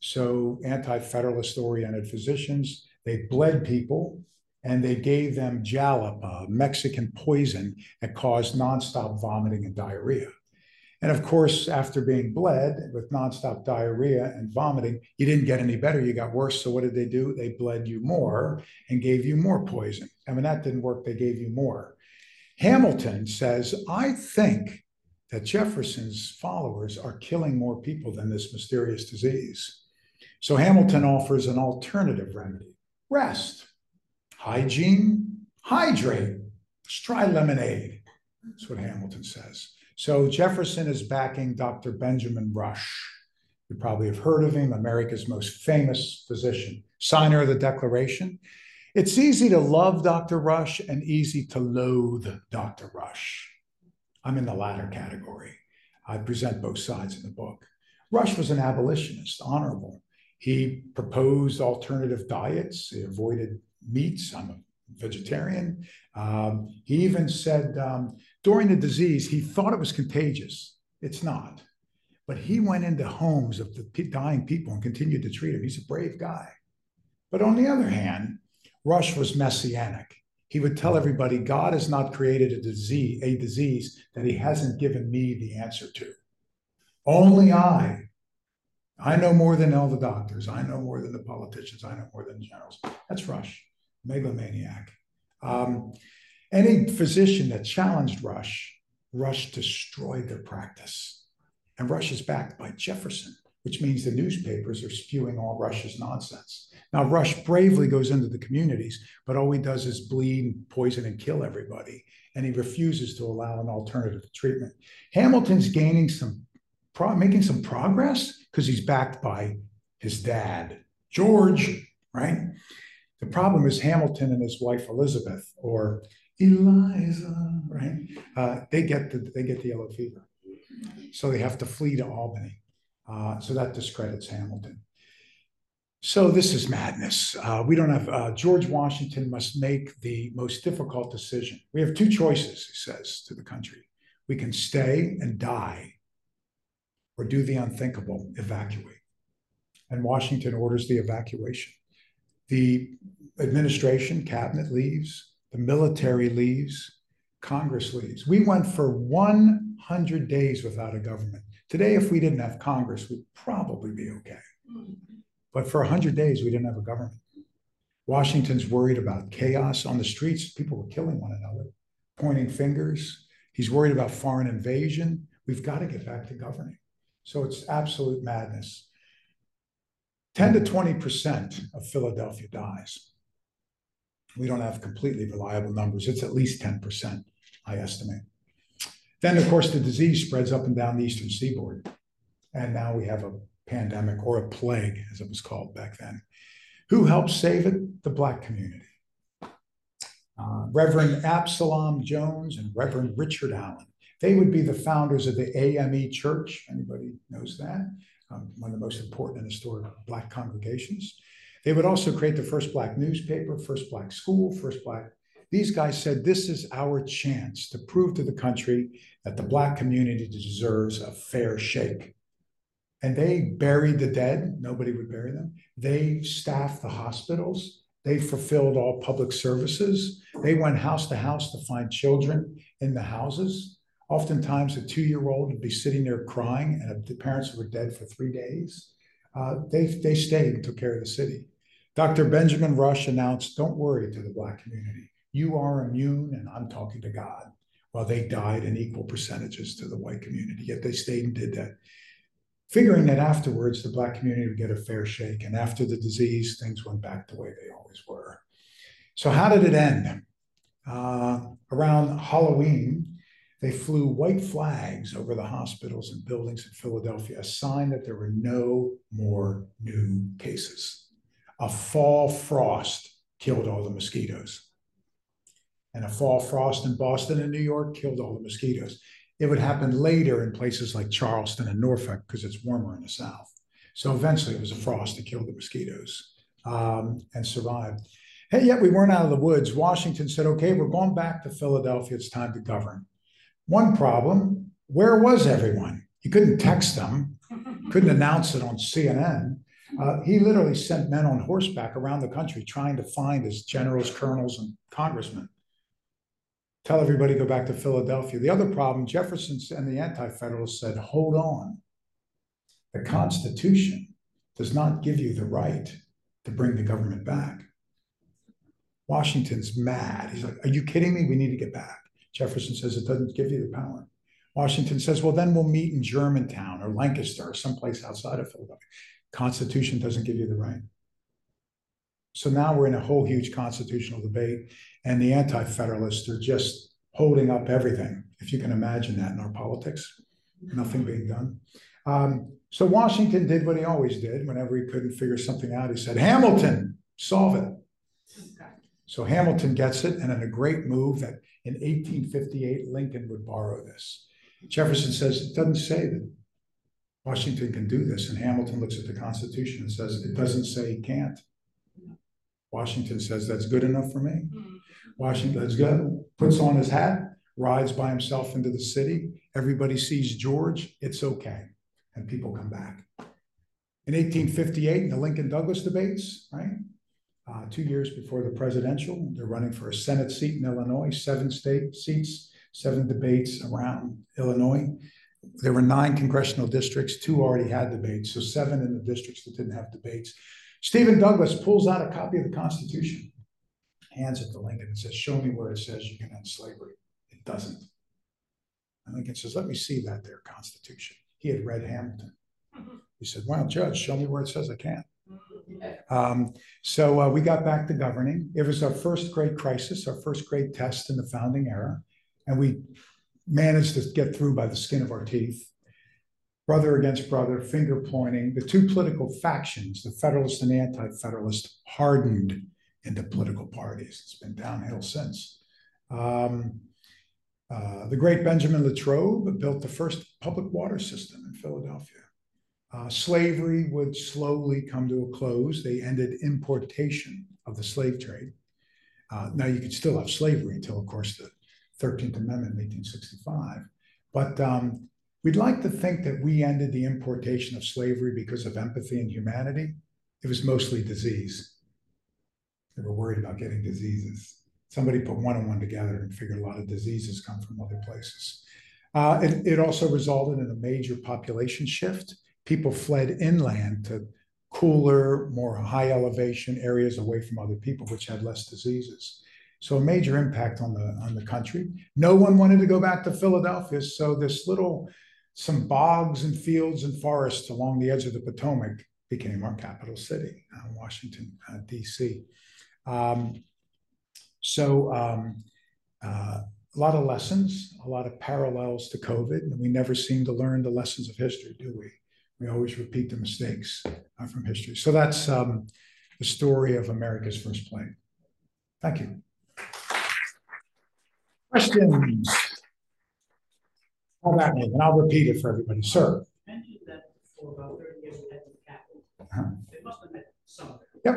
So anti-federalist oriented physicians, they bled people and they gave them jalap, a Mexican poison that caused nonstop vomiting and diarrhea. And of course, after being bled with nonstop diarrhea and vomiting, you didn't get any better, you got worse. So what did they do? They bled you more and gave you more poison. I mean, that didn't work, they gave you more. Hamilton says, I think that Jefferson's followers are killing more people than this mysterious disease. So Hamilton offers an alternative remedy rest, hygiene, hydrate, let's try lemonade. That's what Hamilton says. So Jefferson is backing Dr. Benjamin Rush. You probably have heard of him, America's most famous physician, signer of the Declaration. It's easy to love Dr. Rush and easy to loathe Dr. Rush. I'm in the latter category. I present both sides in the book. Rush was an abolitionist, honorable. He proposed alternative diets. He avoided meats. I'm a vegetarian. Um, he even said um, during the disease, he thought it was contagious. It's not. But he went into homes of the dying people and continued to treat them. He's a brave guy. But on the other hand, Rush was messianic. He would tell everybody God has not created a disease, a disease that he hasn't given me the answer to. Only I. I know more than all the doctors. I know more than the politicians. I know more than the generals. That's Rush, megalomaniac. Um, any physician that challenged Rush, Rush destroyed their practice. And Rush is backed by Jefferson, which means the newspapers are spewing all Rush's nonsense. Now, Rush bravely goes into the communities, but all he does is bleed, poison, and kill everybody. And he refuses to allow an alternative treatment. Hamilton's gaining some, pro- making some progress because he's backed by his dad, George, right? The problem is Hamilton and his wife Elizabeth, or Eliza, right? Uh, they get the they get the yellow fever, so they have to flee to Albany. Uh, so that discredits Hamilton. So this is madness. Uh, we don't have uh, George Washington must make the most difficult decision. We have two choices, he says to the country. We can stay and die, or do the unthinkable, evacuate. And Washington orders the evacuation. The administration, cabinet leaves, the military leaves, Congress leaves. We went for 100 days without a government. Today, if we didn't have Congress, we'd probably be okay. But for 100 days, we didn't have a government. Washington's worried about chaos on the streets. People were killing one another, pointing fingers. He's worried about foreign invasion. We've got to get back to governing. So it's absolute madness. 10 to 20% of Philadelphia dies. We don't have completely reliable numbers. It's at least 10%, I estimate. Then, of course, the disease spreads up and down the eastern seaboard. And now we have a pandemic or a plague, as it was called back then. Who helped save it? The Black community. Uh, Reverend Absalom Jones and Reverend Richard Allen. They would be the founders of the AME Church. Anybody knows that? Um, one of the most important and historic Black congregations. They would also create the first Black newspaper, first Black school, first Black. These guys said this is our chance to prove to the country that the Black community deserves a fair shake. And they buried the dead. Nobody would bury them. They staffed the hospitals. They fulfilled all public services. They went house to house to find children in the houses. Oftentimes, a two year old would be sitting there crying, and the parents were dead for three days. Uh, they, they stayed and took care of the city. Dr. Benjamin Rush announced, Don't worry to the Black community. You are immune, and I'm talking to God. While they died in equal percentages to the white community, yet they stayed and did that figuring that afterwards the Black community would get a fair shake. And after the disease, things went back the way they always were. So, how did it end? Uh, around Halloween, they flew white flags over the hospitals and buildings in Philadelphia, a sign that there were no more new cases. A fall frost killed all the mosquitoes. And a fall frost in Boston and New York killed all the mosquitoes. It would happen later in places like Charleston and Norfolk because it's warmer in the South. So eventually it was a frost that killed the mosquitoes um, and survived. Hey, yet we weren't out of the woods. Washington said, okay, we're going back to Philadelphia. It's time to govern. One problem where was everyone? You couldn't text them, couldn't announce it on CNN. Uh, he literally sent men on horseback around the country trying to find his generals, colonels, and congressmen. tell everybody to go back to Philadelphia. The other problem, Jefferson and the Anti-Federalists said, hold on. The Constitution does not give you the right to bring the government back. Washington's mad. He's like, are you kidding me? We need to get back. Jefferson says it doesn't give you the power. Washington says, well, then we'll meet in Germantown or Lancaster or someplace outside of Philadelphia. Constitution doesn't give you the right. So now we're in a whole huge constitutional debate, and the anti-federalists are just holding up everything. If you can imagine that in our politics, nothing being done. Um, so Washington did what he always did. Whenever he couldn't figure something out, he said, Hamilton, solve it. So Hamilton gets it, and in a great move that in 1858, Lincoln would borrow this. Jefferson says it doesn't say that Washington can do this, and Hamilton looks at the Constitution and says it doesn't say he can't. Washington says that's good enough for me. Washington, let's go, puts on his hat, rides by himself into the city. Everybody sees George, it's okay. And people come back. In 1858, in the Lincoln Douglas debates, right? Uh, two years before the presidential, they're running for a Senate seat in Illinois, seven state seats, seven debates around Illinois. There were nine congressional districts, two already had debates, so seven in the districts that didn't have debates. Stephen Douglas pulls out a copy of the Constitution, hands it to Lincoln, and says, Show me where it says you can end slavery. It doesn't. And Lincoln says, Let me see that there Constitution. He had read Hamilton. He said, Well, Judge, show me where it says I can't. Um, so uh, we got back to governing. It was our first great crisis, our first great test in the founding era. And we managed to get through by the skin of our teeth. Brother against brother, finger pointing. The two political factions, the Federalist and Anti Federalist, hardened into political parties. It's been downhill since. Um, uh, the great Benjamin Latrobe built the first public water system in Philadelphia. Uh, slavery would slowly come to a close. They ended importation of the slave trade. Uh, now you could still have slavery until, of course, the 13th Amendment in 1865. But um, we'd like to think that we ended the importation of slavery because of empathy and humanity. It was mostly disease. They were worried about getting diseases. Somebody put one and one together and figured a lot of diseases come from other places. Uh, it, it also resulted in a major population shift people fled inland to cooler, more high elevation areas away from other people, which had less diseases. So a major impact on the on the country. No one wanted to go back to Philadelphia, so this little some bogs and fields and forests along the edge of the Potomac became our capital city, uh, Washington, uh, D.C. Um, so um, uh, a lot of lessons, a lot of parallels to COVID, and we never seem to learn the lessons of history, do we? We always repeat the mistakes uh, from history. So that's um, the story of America's first plane. Thank you. Questions? How about I'll repeat it for everybody. Sir. mentioned that for about thirty years we had capital. Uh-huh. They must have met some of them. Yep.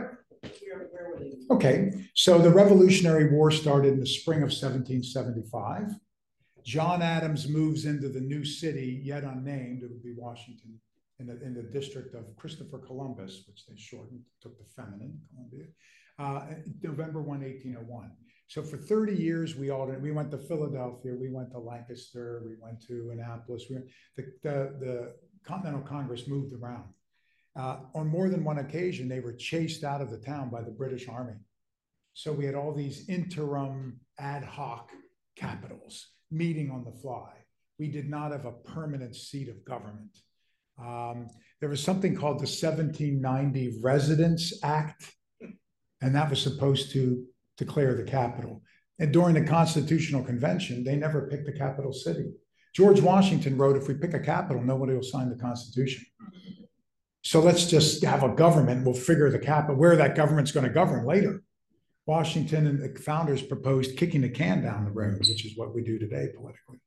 Where, where were they? Okay, so the Revolutionary War started in the spring of 1775. John Adams moves into the new city, yet unnamed, it would be Washington, in the, in the district of Christopher Columbus, which they shortened, took the feminine Columbia, uh, November 1, 1801. So for 30 years, we all we went to Philadelphia, we went to Lancaster, we went to Annapolis. We, the, the, the Continental Congress moved around. Uh, on more than one occasion, they were chased out of the town by the British Army. So we had all these interim ad hoc capitals meeting on the fly. We did not have a permanent seat of government. Um, there was something called the 1790 Residence Act, and that was supposed to declare the capital. And during the Constitutional Convention, they never picked the capital city. George Washington wrote, if we pick a capital, nobody will sign the Constitution. So let's just have a government. We'll figure the capital, where that government's going to govern later. Washington and the founders proposed kicking the can down the road, which is what we do today politically.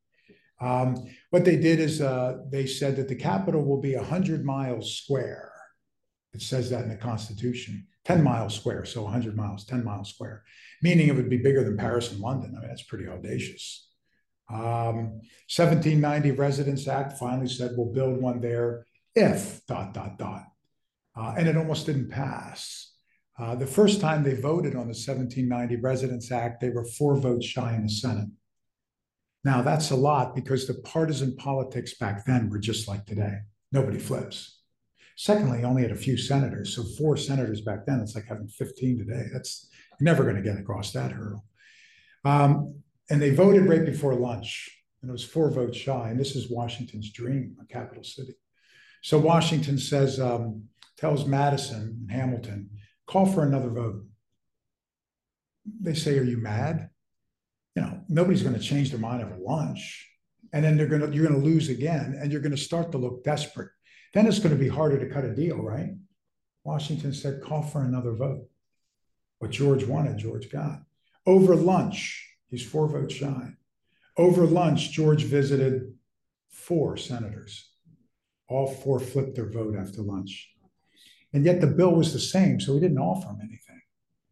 Um, what they did is uh, they said that the capital will be 100 miles square. It says that in the Constitution, 10 miles square, so 100 miles, 10 miles square, meaning it would be bigger than Paris and London. I mean, that's pretty audacious. Um, 1790 Residence Act finally said we'll build one there if dot, dot, dot. Uh, and it almost didn't pass. Uh, the first time they voted on the 1790 Residence Act, they were four votes shy in the Senate. Now, that's a lot because the partisan politics back then were just like today. Nobody flips. Secondly, only had a few senators. So four senators back then, it's like having 15 today. That's never going to get across that hurdle. Um, and they voted right before lunch, and it was four votes shy. And this is Washington's dream, a capital city. So Washington says, um, tells Madison and Hamilton, call for another vote. They say, Are you mad? You know, nobody's going to change their mind over lunch. And then they're going to, you're going to lose again, and you're going to start to look desperate. Then it's going to be harder to cut a deal, right? Washington said, call for another vote. What George wanted, George got. Over lunch, he's four votes shy. Over lunch, George visited four senators. All four flipped their vote after lunch. And yet the bill was the same, so he didn't offer them anything.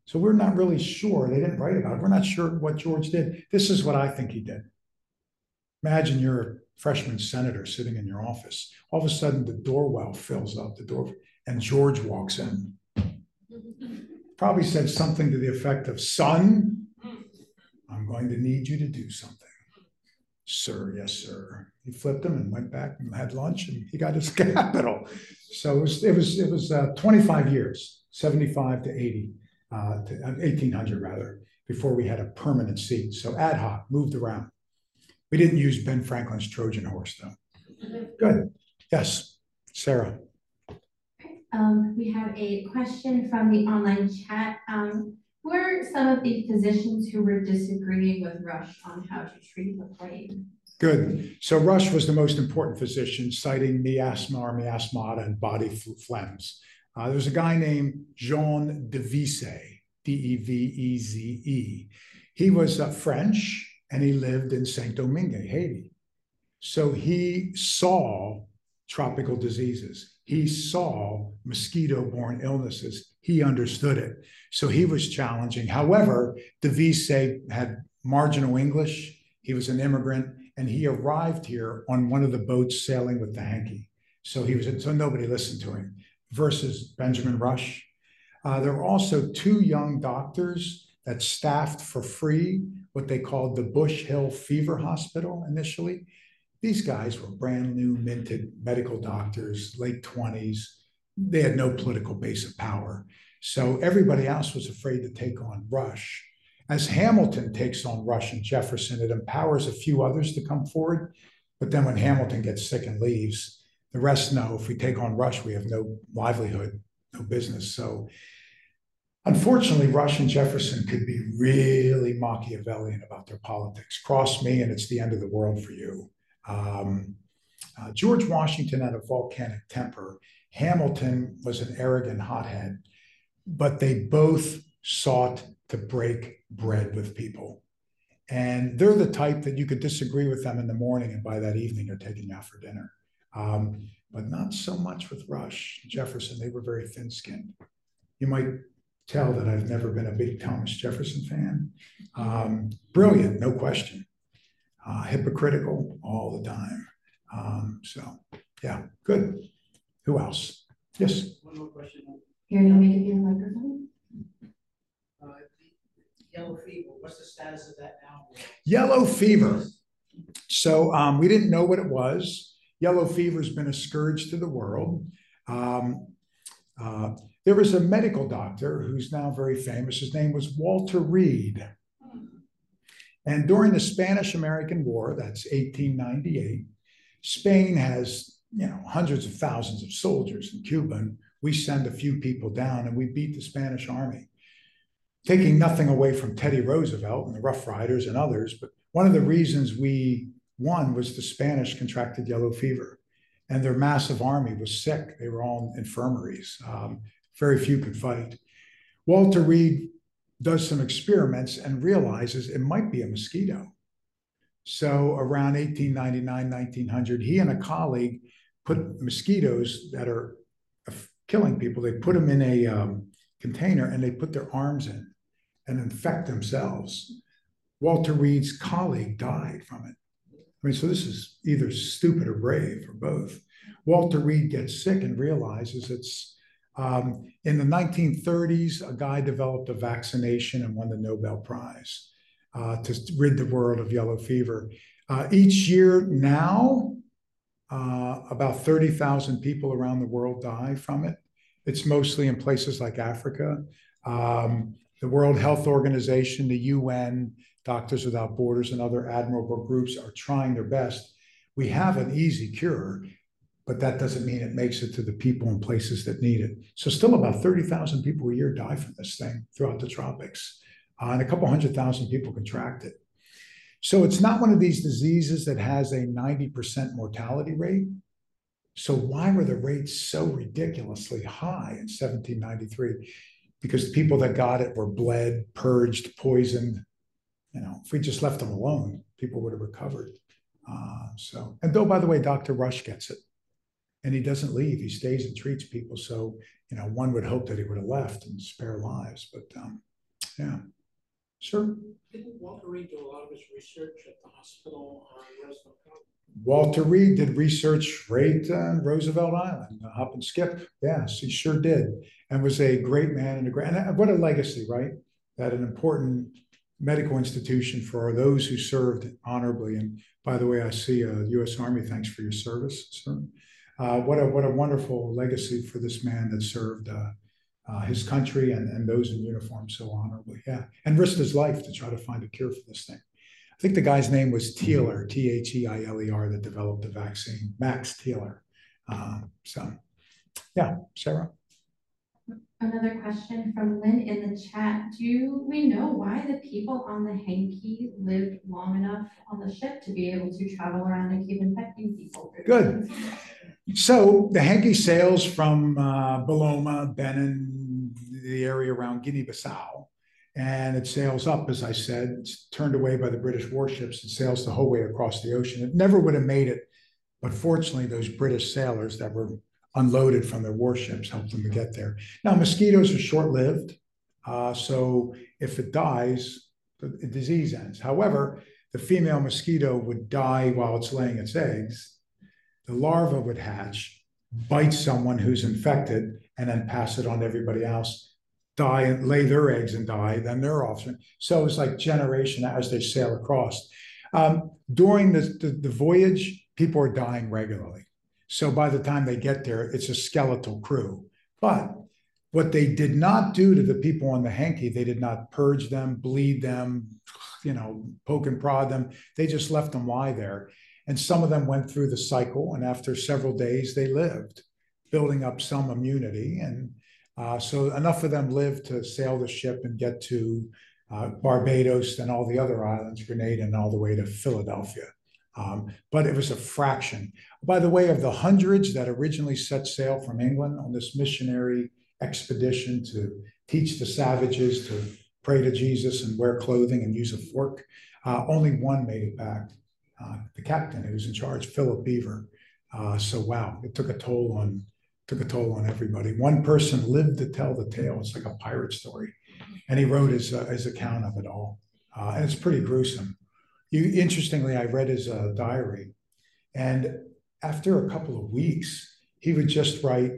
So we're not really sure. They didn't write about it. We're not sure what George did. This is what I think he did. Imagine you're freshman senator sitting in your office. All of a sudden, the doorwell fills up, the door, and George walks in. Probably said something to the effect of, Son, I'm going to need you to do something. Sir, yes, sir. He flipped him and went back and had lunch, and he got his [LAUGHS] capital. So it was it was it was uh, 25 years, 75 to 80, uh, to, 1800 rather, before we had a permanent seat. So ad hoc, moved around. We didn't use Ben Franklin's Trojan horse, though. Good. Yes, Sarah. Um, we have a question from the online chat. Um, who are some of the physicians who were disagreeing with Rush on how to treat the plague? Good. So Rush was the most important physician, citing miasma or miasmata and body phlegms. Uh, there was a guy named Jean de Deveze, D-E-V-E-Z-E. He was uh, French and he lived in Saint-Domingue, Haiti. So he saw tropical diseases. He saw mosquito-borne illnesses. He understood it. So he was challenging. However, Deveze had marginal English. He was an immigrant, and he arrived here on one of the boats sailing with the Hankey. So he was so nobody listened to him. Versus Benjamin Rush. Uh, there were also two young doctors that staffed for free what they called the Bush Hill Fever Hospital initially. These guys were brand new, minted medical doctors, late 20s. They had no political base of power. So everybody else was afraid to take on Rush. As Hamilton takes on Rush and Jefferson, it empowers a few others to come forward. But then when Hamilton gets sick and leaves, the rest know if we take on Rush, we have no livelihood, no business. So unfortunately, Rush and Jefferson could be really Machiavellian about their politics. Cross me, and it's the end of the world for you. Um, uh, George Washington had a volcanic temper. Hamilton was an arrogant hothead, but they both sought to break bread with people. And they're the type that you could disagree with them in the morning, and by that evening, they're taking out for dinner. Um, but not so much with Rush, Jefferson. They were very thin skinned. You might tell that I've never been a big Thomas Jefferson fan. Um, brilliant, no question uh, hypocritical all the time. Um, so, yeah, good. Who else? Yes. One more question. Here, you make it your microphone. Uh, yellow fever, what's the status of that now? Yellow fever. So um, we didn't know what it was. Yellow fever has been a scourge to the world. Um, uh, there was a medical doctor who's now very famous. His name was Walter Reed. And during the Spanish American War, that's 1898, Spain has you know hundreds of thousands of soldiers in Cuba, and we send a few people down and we beat the Spanish army, taking nothing away from Teddy Roosevelt and the Rough Riders and others. But one of the reasons we won was the Spanish contracted yellow fever, and their massive army was sick. They were all in infirmaries. Um, very few could fight. Walter Reed does some experiments and realizes it might be a mosquito. So around 1899, 1900, he and a colleague put mosquitoes that are killing people, they put them in a um, container and they put their arms in and infect themselves. Walter Reed's colleague died from it. I mean, so this is either stupid or brave or both. Walter Reed gets sick and realizes it's um, in the 1930s, a guy developed a vaccination and won the Nobel Prize uh, to rid the world of yellow fever. Uh, each year now, uh, about thirty thousand people around the world die from it. It's mostly in places like Africa. Um, the World Health Organization, the UN, Doctors Without Borders, and other admirable groups are trying their best. We have an easy cure, but that doesn't mean it makes it to the people and places that need it. So still about 30,000 people a year die from this thing throughout the tropics. Uh, and a couple hundred thousand people contract it. So it's not one of these diseases that has a 90% mortality rate. So why were the rates so ridiculously high in 1793? Because the people that got it were bled, purged, poisoned. You know, if we just left them alone, people would have recovered. Uh, so, and though, by the way, Dr. Rush gets it and he doesn't leave. He stays and treats people. So, you know, one would hope that he would have left and spare lives. But um, yeah, sure. Didn't Walter Reed do a lot of his research at the hospital on Roosevelt Island? Walter Reed did research right on Roosevelt Island, uh, hop and skip. Yes, he sure did, and was a great man and a great. And what a legacy, right? That an important medical institution for those who served honorably. And by the way, I see a U.S. Army. Thanks for your service, sir. Uh, what a what a wonderful legacy for this man that served uh, uh, his country and, and those in uniform so honorably. Yeah, and risked his life to try to find a cure for this thing. I think the guy's name was Theiler, T H E I L E R, that developed the vaccine, Max Theiler. Uh, so, yeah, Sarah. Another question from Lynn in the chat. Do we know why the people on the Hankey lived long enough on the ship to be able to travel around and keep infecting people? Good. So the Hankey sails from uh, Bolama, Benin, the area around Guinea-Bissau, and it sails up, as I said, it's turned away by the British warships. It sails the whole way across the ocean. It never would have made it, but fortunately, those British sailors that were unloaded from their warships helped them to get there. Now, mosquitoes are short-lived, uh, so if it dies, the disease ends. However, the female mosquito would die while it's laying its eggs the larva would hatch, bite someone who's infected, and then pass it on to everybody else, die and lay their eggs and die, then their offspring. So it's like generation as they sail across. Um, during the, the, the voyage, people are dying regularly. So by the time they get there, it's a skeletal crew. But what they did not do to the people on the Hankey, they did not purge them, bleed them, you know, poke and prod them. They just left them lie there. And some of them went through the cycle, and after several days, they lived, building up some immunity. And uh, so enough of them lived to sail the ship and get to uh, Barbados and all the other islands, Grenada, and all the way to Philadelphia. Um, but it was a fraction. By the way, of the hundreds that originally set sail from England on this missionary expedition to teach the savages to pray to Jesus and wear clothing and use a fork, uh, only one made it back uh, the captain who was in charge, Philip Beaver. Uh, so wow, it took a toll on took a toll on everybody. One person lived to tell the tale. It's like a pirate story, and he wrote his uh, his account of it all, uh, and it's pretty gruesome. You interestingly, I read his uh, diary, and after a couple of weeks, he would just write,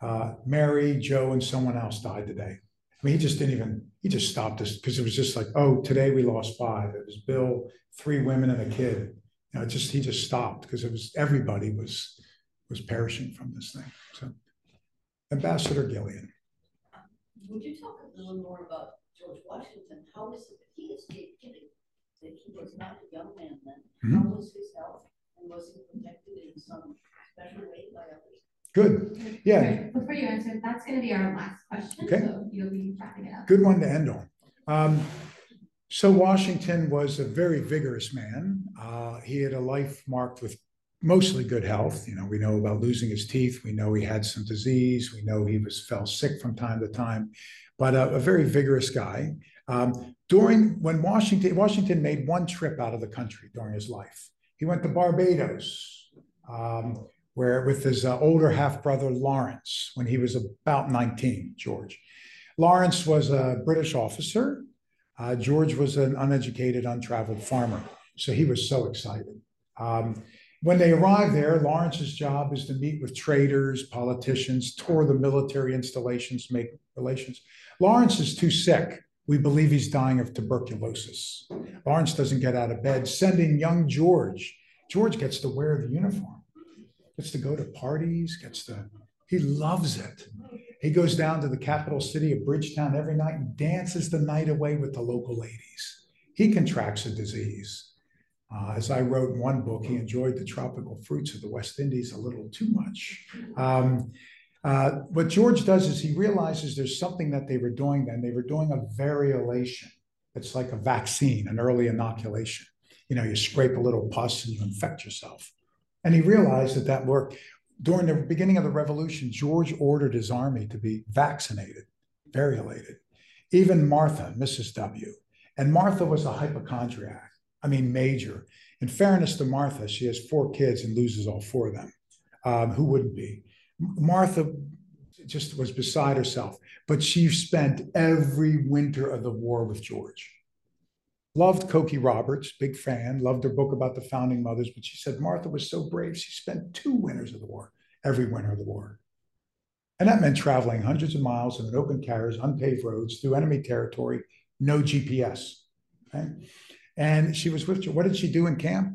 uh, "Mary, Joe, and someone else died today." I mean, he just didn't even, he just stopped us because it was just like, oh, today we lost five. It was Bill, three women, and a kid you know, just he just stopped because it was everybody was was perishing from this thing. So, Ambassador Gillian. Would you talk a little more about George Washington? How was it he escaped killing? That he was not a young man then. Mm -hmm. How was his health, and was he protected in some special way by others? Good. Yeah. Right. Before you answer, that's going to be our last question. Okay. So you'll be wrapping it up. Good one to end on. Um, so Washington was a very vigorous man. Uh, he had a life marked with mostly good health. You know, we know about losing his teeth. We know he had some disease. We know he was fell sick from time to time, but a, a very vigorous guy. Um, during when Washington Washington made one trip out of the country during his life, he went to Barbados, um, where with his uh, older half brother Lawrence when he was about 19. George Lawrence was a British officer uh, George was an uneducated, untraveled farmer, so he was so excited. Um, when they arrived there, Lawrence's job is to meet with traders, politicians, tour the military installations, make relations. Lawrence is too sick We believe he's dying of tuberculosis. Lawrence doesn't get out of bed, sending young George. George gets to wear the uniform, gets to go to parties, gets to, he loves it. He goes down to the capital city of Bridgetown every night and dances the night away with the local ladies. He contracts a disease. Uh, as I wrote in one book, he enjoyed the tropical fruits of the West Indies a little too much. Um, uh, what George does is he realizes there's something that they were doing then. They were doing a variolation. It's like a vaccine, an early inoculation. You know, you scrape a little pus and you infect yourself. And he realized that that worked. During the beginning of the revolution, George ordered his army to be vaccinated, variolated. Even Martha, Mrs. W. And Martha was a hypochondriac. I mean, major. In fairness to Martha, she has four kids and loses all four of them. Um, who wouldn't be? Martha just was beside herself, but she spent every winter of the war with George. Loved Cokie Roberts, big fan, loved her book about the founding mothers, but she said Martha was so brave, she spent two winters of the war, every winter of the war. And that meant traveling hundreds of miles in an open carriage, unpaved roads, through enemy territory, no GPS. Okay? And she was with, what did she do in camp?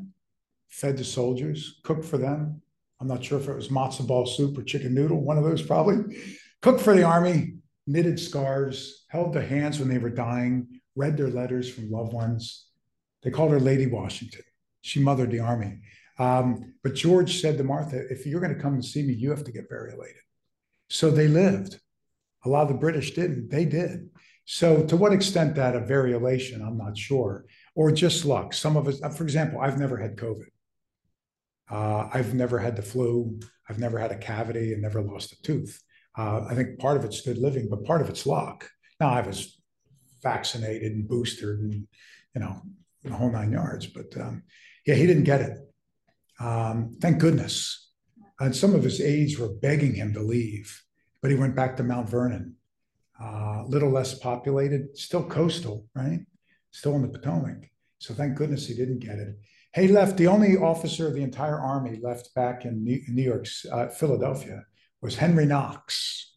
Fed the soldiers, cooked for them, I'm not sure if it was matzo ball soup or chicken noodle, one of those probably. Cooked for the army, knitted scarves, held their hands when they were dying, read their letters from loved ones. They called her Lady Washington. She mothered the army. Um, but George said to Martha, if you're going to come and see me, you have to get variolated. So they lived. A lot of the British didn't. They did. So to what extent that a variolation, I'm not sure, or just luck. Some of us, for example, I've never had COVID. Uh, I've never had the flu. I've never had a cavity and never lost a tooth. Uh, I think part of it's good living, but part of it's luck. Now I was vaccinated and boosted and you know the whole nine yards, but um, yeah, he didn't get it. Um, thank goodness. And some of his aides were begging him to leave, but he went back to Mount Vernon. A uh, little less populated, still coastal, right? Still in the Potomac. So thank goodness he didn't get it. He left, the only officer of the entire army left back in New York, uh, Philadelphia, was Henry Knox.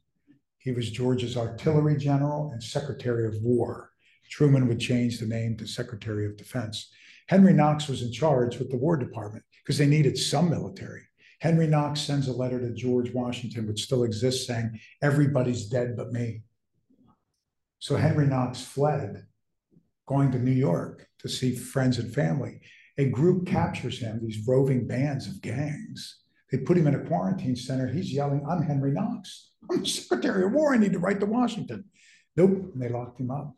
He was George's artillery general and secretary of war. Truman would change the name to Secretary of Defense. Henry Knox was in charge with the War Department because they needed some military. Henry Knox sends a letter to George Washington, which still exists, saying, Everybody's dead but me. So Henry Knox fled, going to New York to see friends and family a group captures him, these roving bands of gangs. They put him in a quarantine center. He's yelling, I'm Henry Knox. I'm the Secretary of War. I need to write to Washington. Nope. And they locked him up.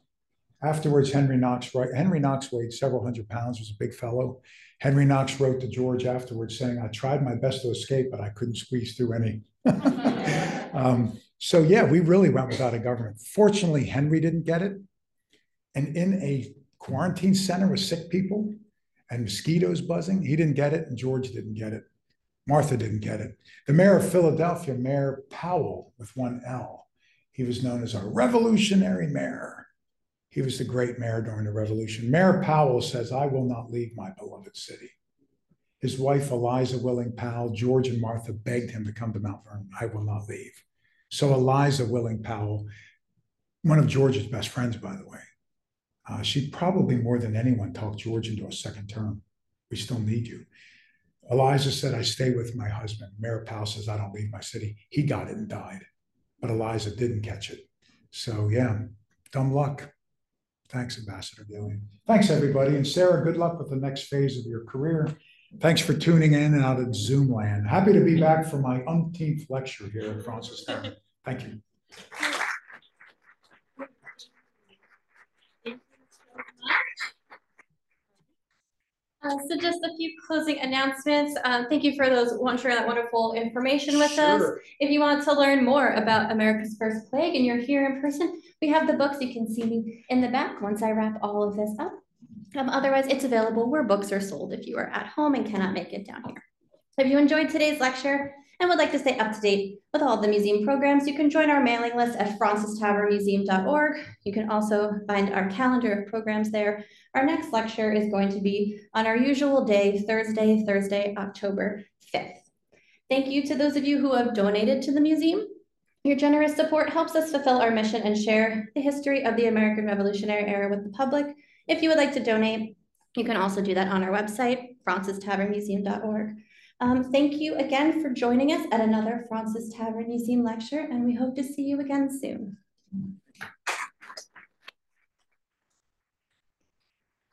Afterwards, Henry Knox, Henry Knox weighed several hundred pounds, was a big fellow. Henry Knox wrote to George afterwards saying, I tried my best to escape, but I couldn't squeeze through any. [LAUGHS] um, so, yeah, we really went without a government. Fortunately, Henry didn't get it. And in a quarantine center with sick people, and mosquitoes buzzing. He didn't get it, and George didn't get it. Martha didn't get it. The mayor of Philadelphia, Mayor Powel, with one L, he was known as a revolutionary mayor. He was the great mayor during the revolution. Mayor Powel says, I will not leave my beloved city. His wife, Eliza Willing Powel, George and Martha begged him to come to Mount Vernon. I will not leave. So Eliza Willing Powel, one of George's best friends, by the way, uh, she probably more than anyone talked George into a second term. We still need you. Eliza said, I stay with my husband. Mayor Powel says, I don't leave my city. He got it and died, but Eliza didn't catch it. So, yeah, dumb luck. Thanks, Ambassador Gillian. Thanks, everybody. And Sarah, good luck with the next phase of your career. Thanks for tuning in and out at Zoom land. Happy to be back for my umpteenth lecture here at Fraunces Tavern. Thank you. Uh, so just a few closing announcements. Um, thank you for those sharing that wonderful information with sure. us. If you want to learn more about America's First Plague and you're here in person, we have the books. You can see me in the back once I wrap all of this up. Um, otherwise, it's available where books are sold if you are at home and cannot make it down here. So if you enjoyed today's lecture and would like to stay up to date with all the museum programs, you can join our mailing list at frauncestavernmuseum.org. You can also find our calendar of programs there our next lecture is going to be on our usual day, Thursday, Thursday, October 5th. Thank you to those of you who have donated to the museum. Your generous support helps us fulfill our mission and share the history of the American Revolutionary Era with the public. If you would like to donate, you can also do that on our website, frauncestavernmuseum.org. Um, thank you again for joining us at another Fraunces Tavern Museum lecture, and we hope to see you again soon.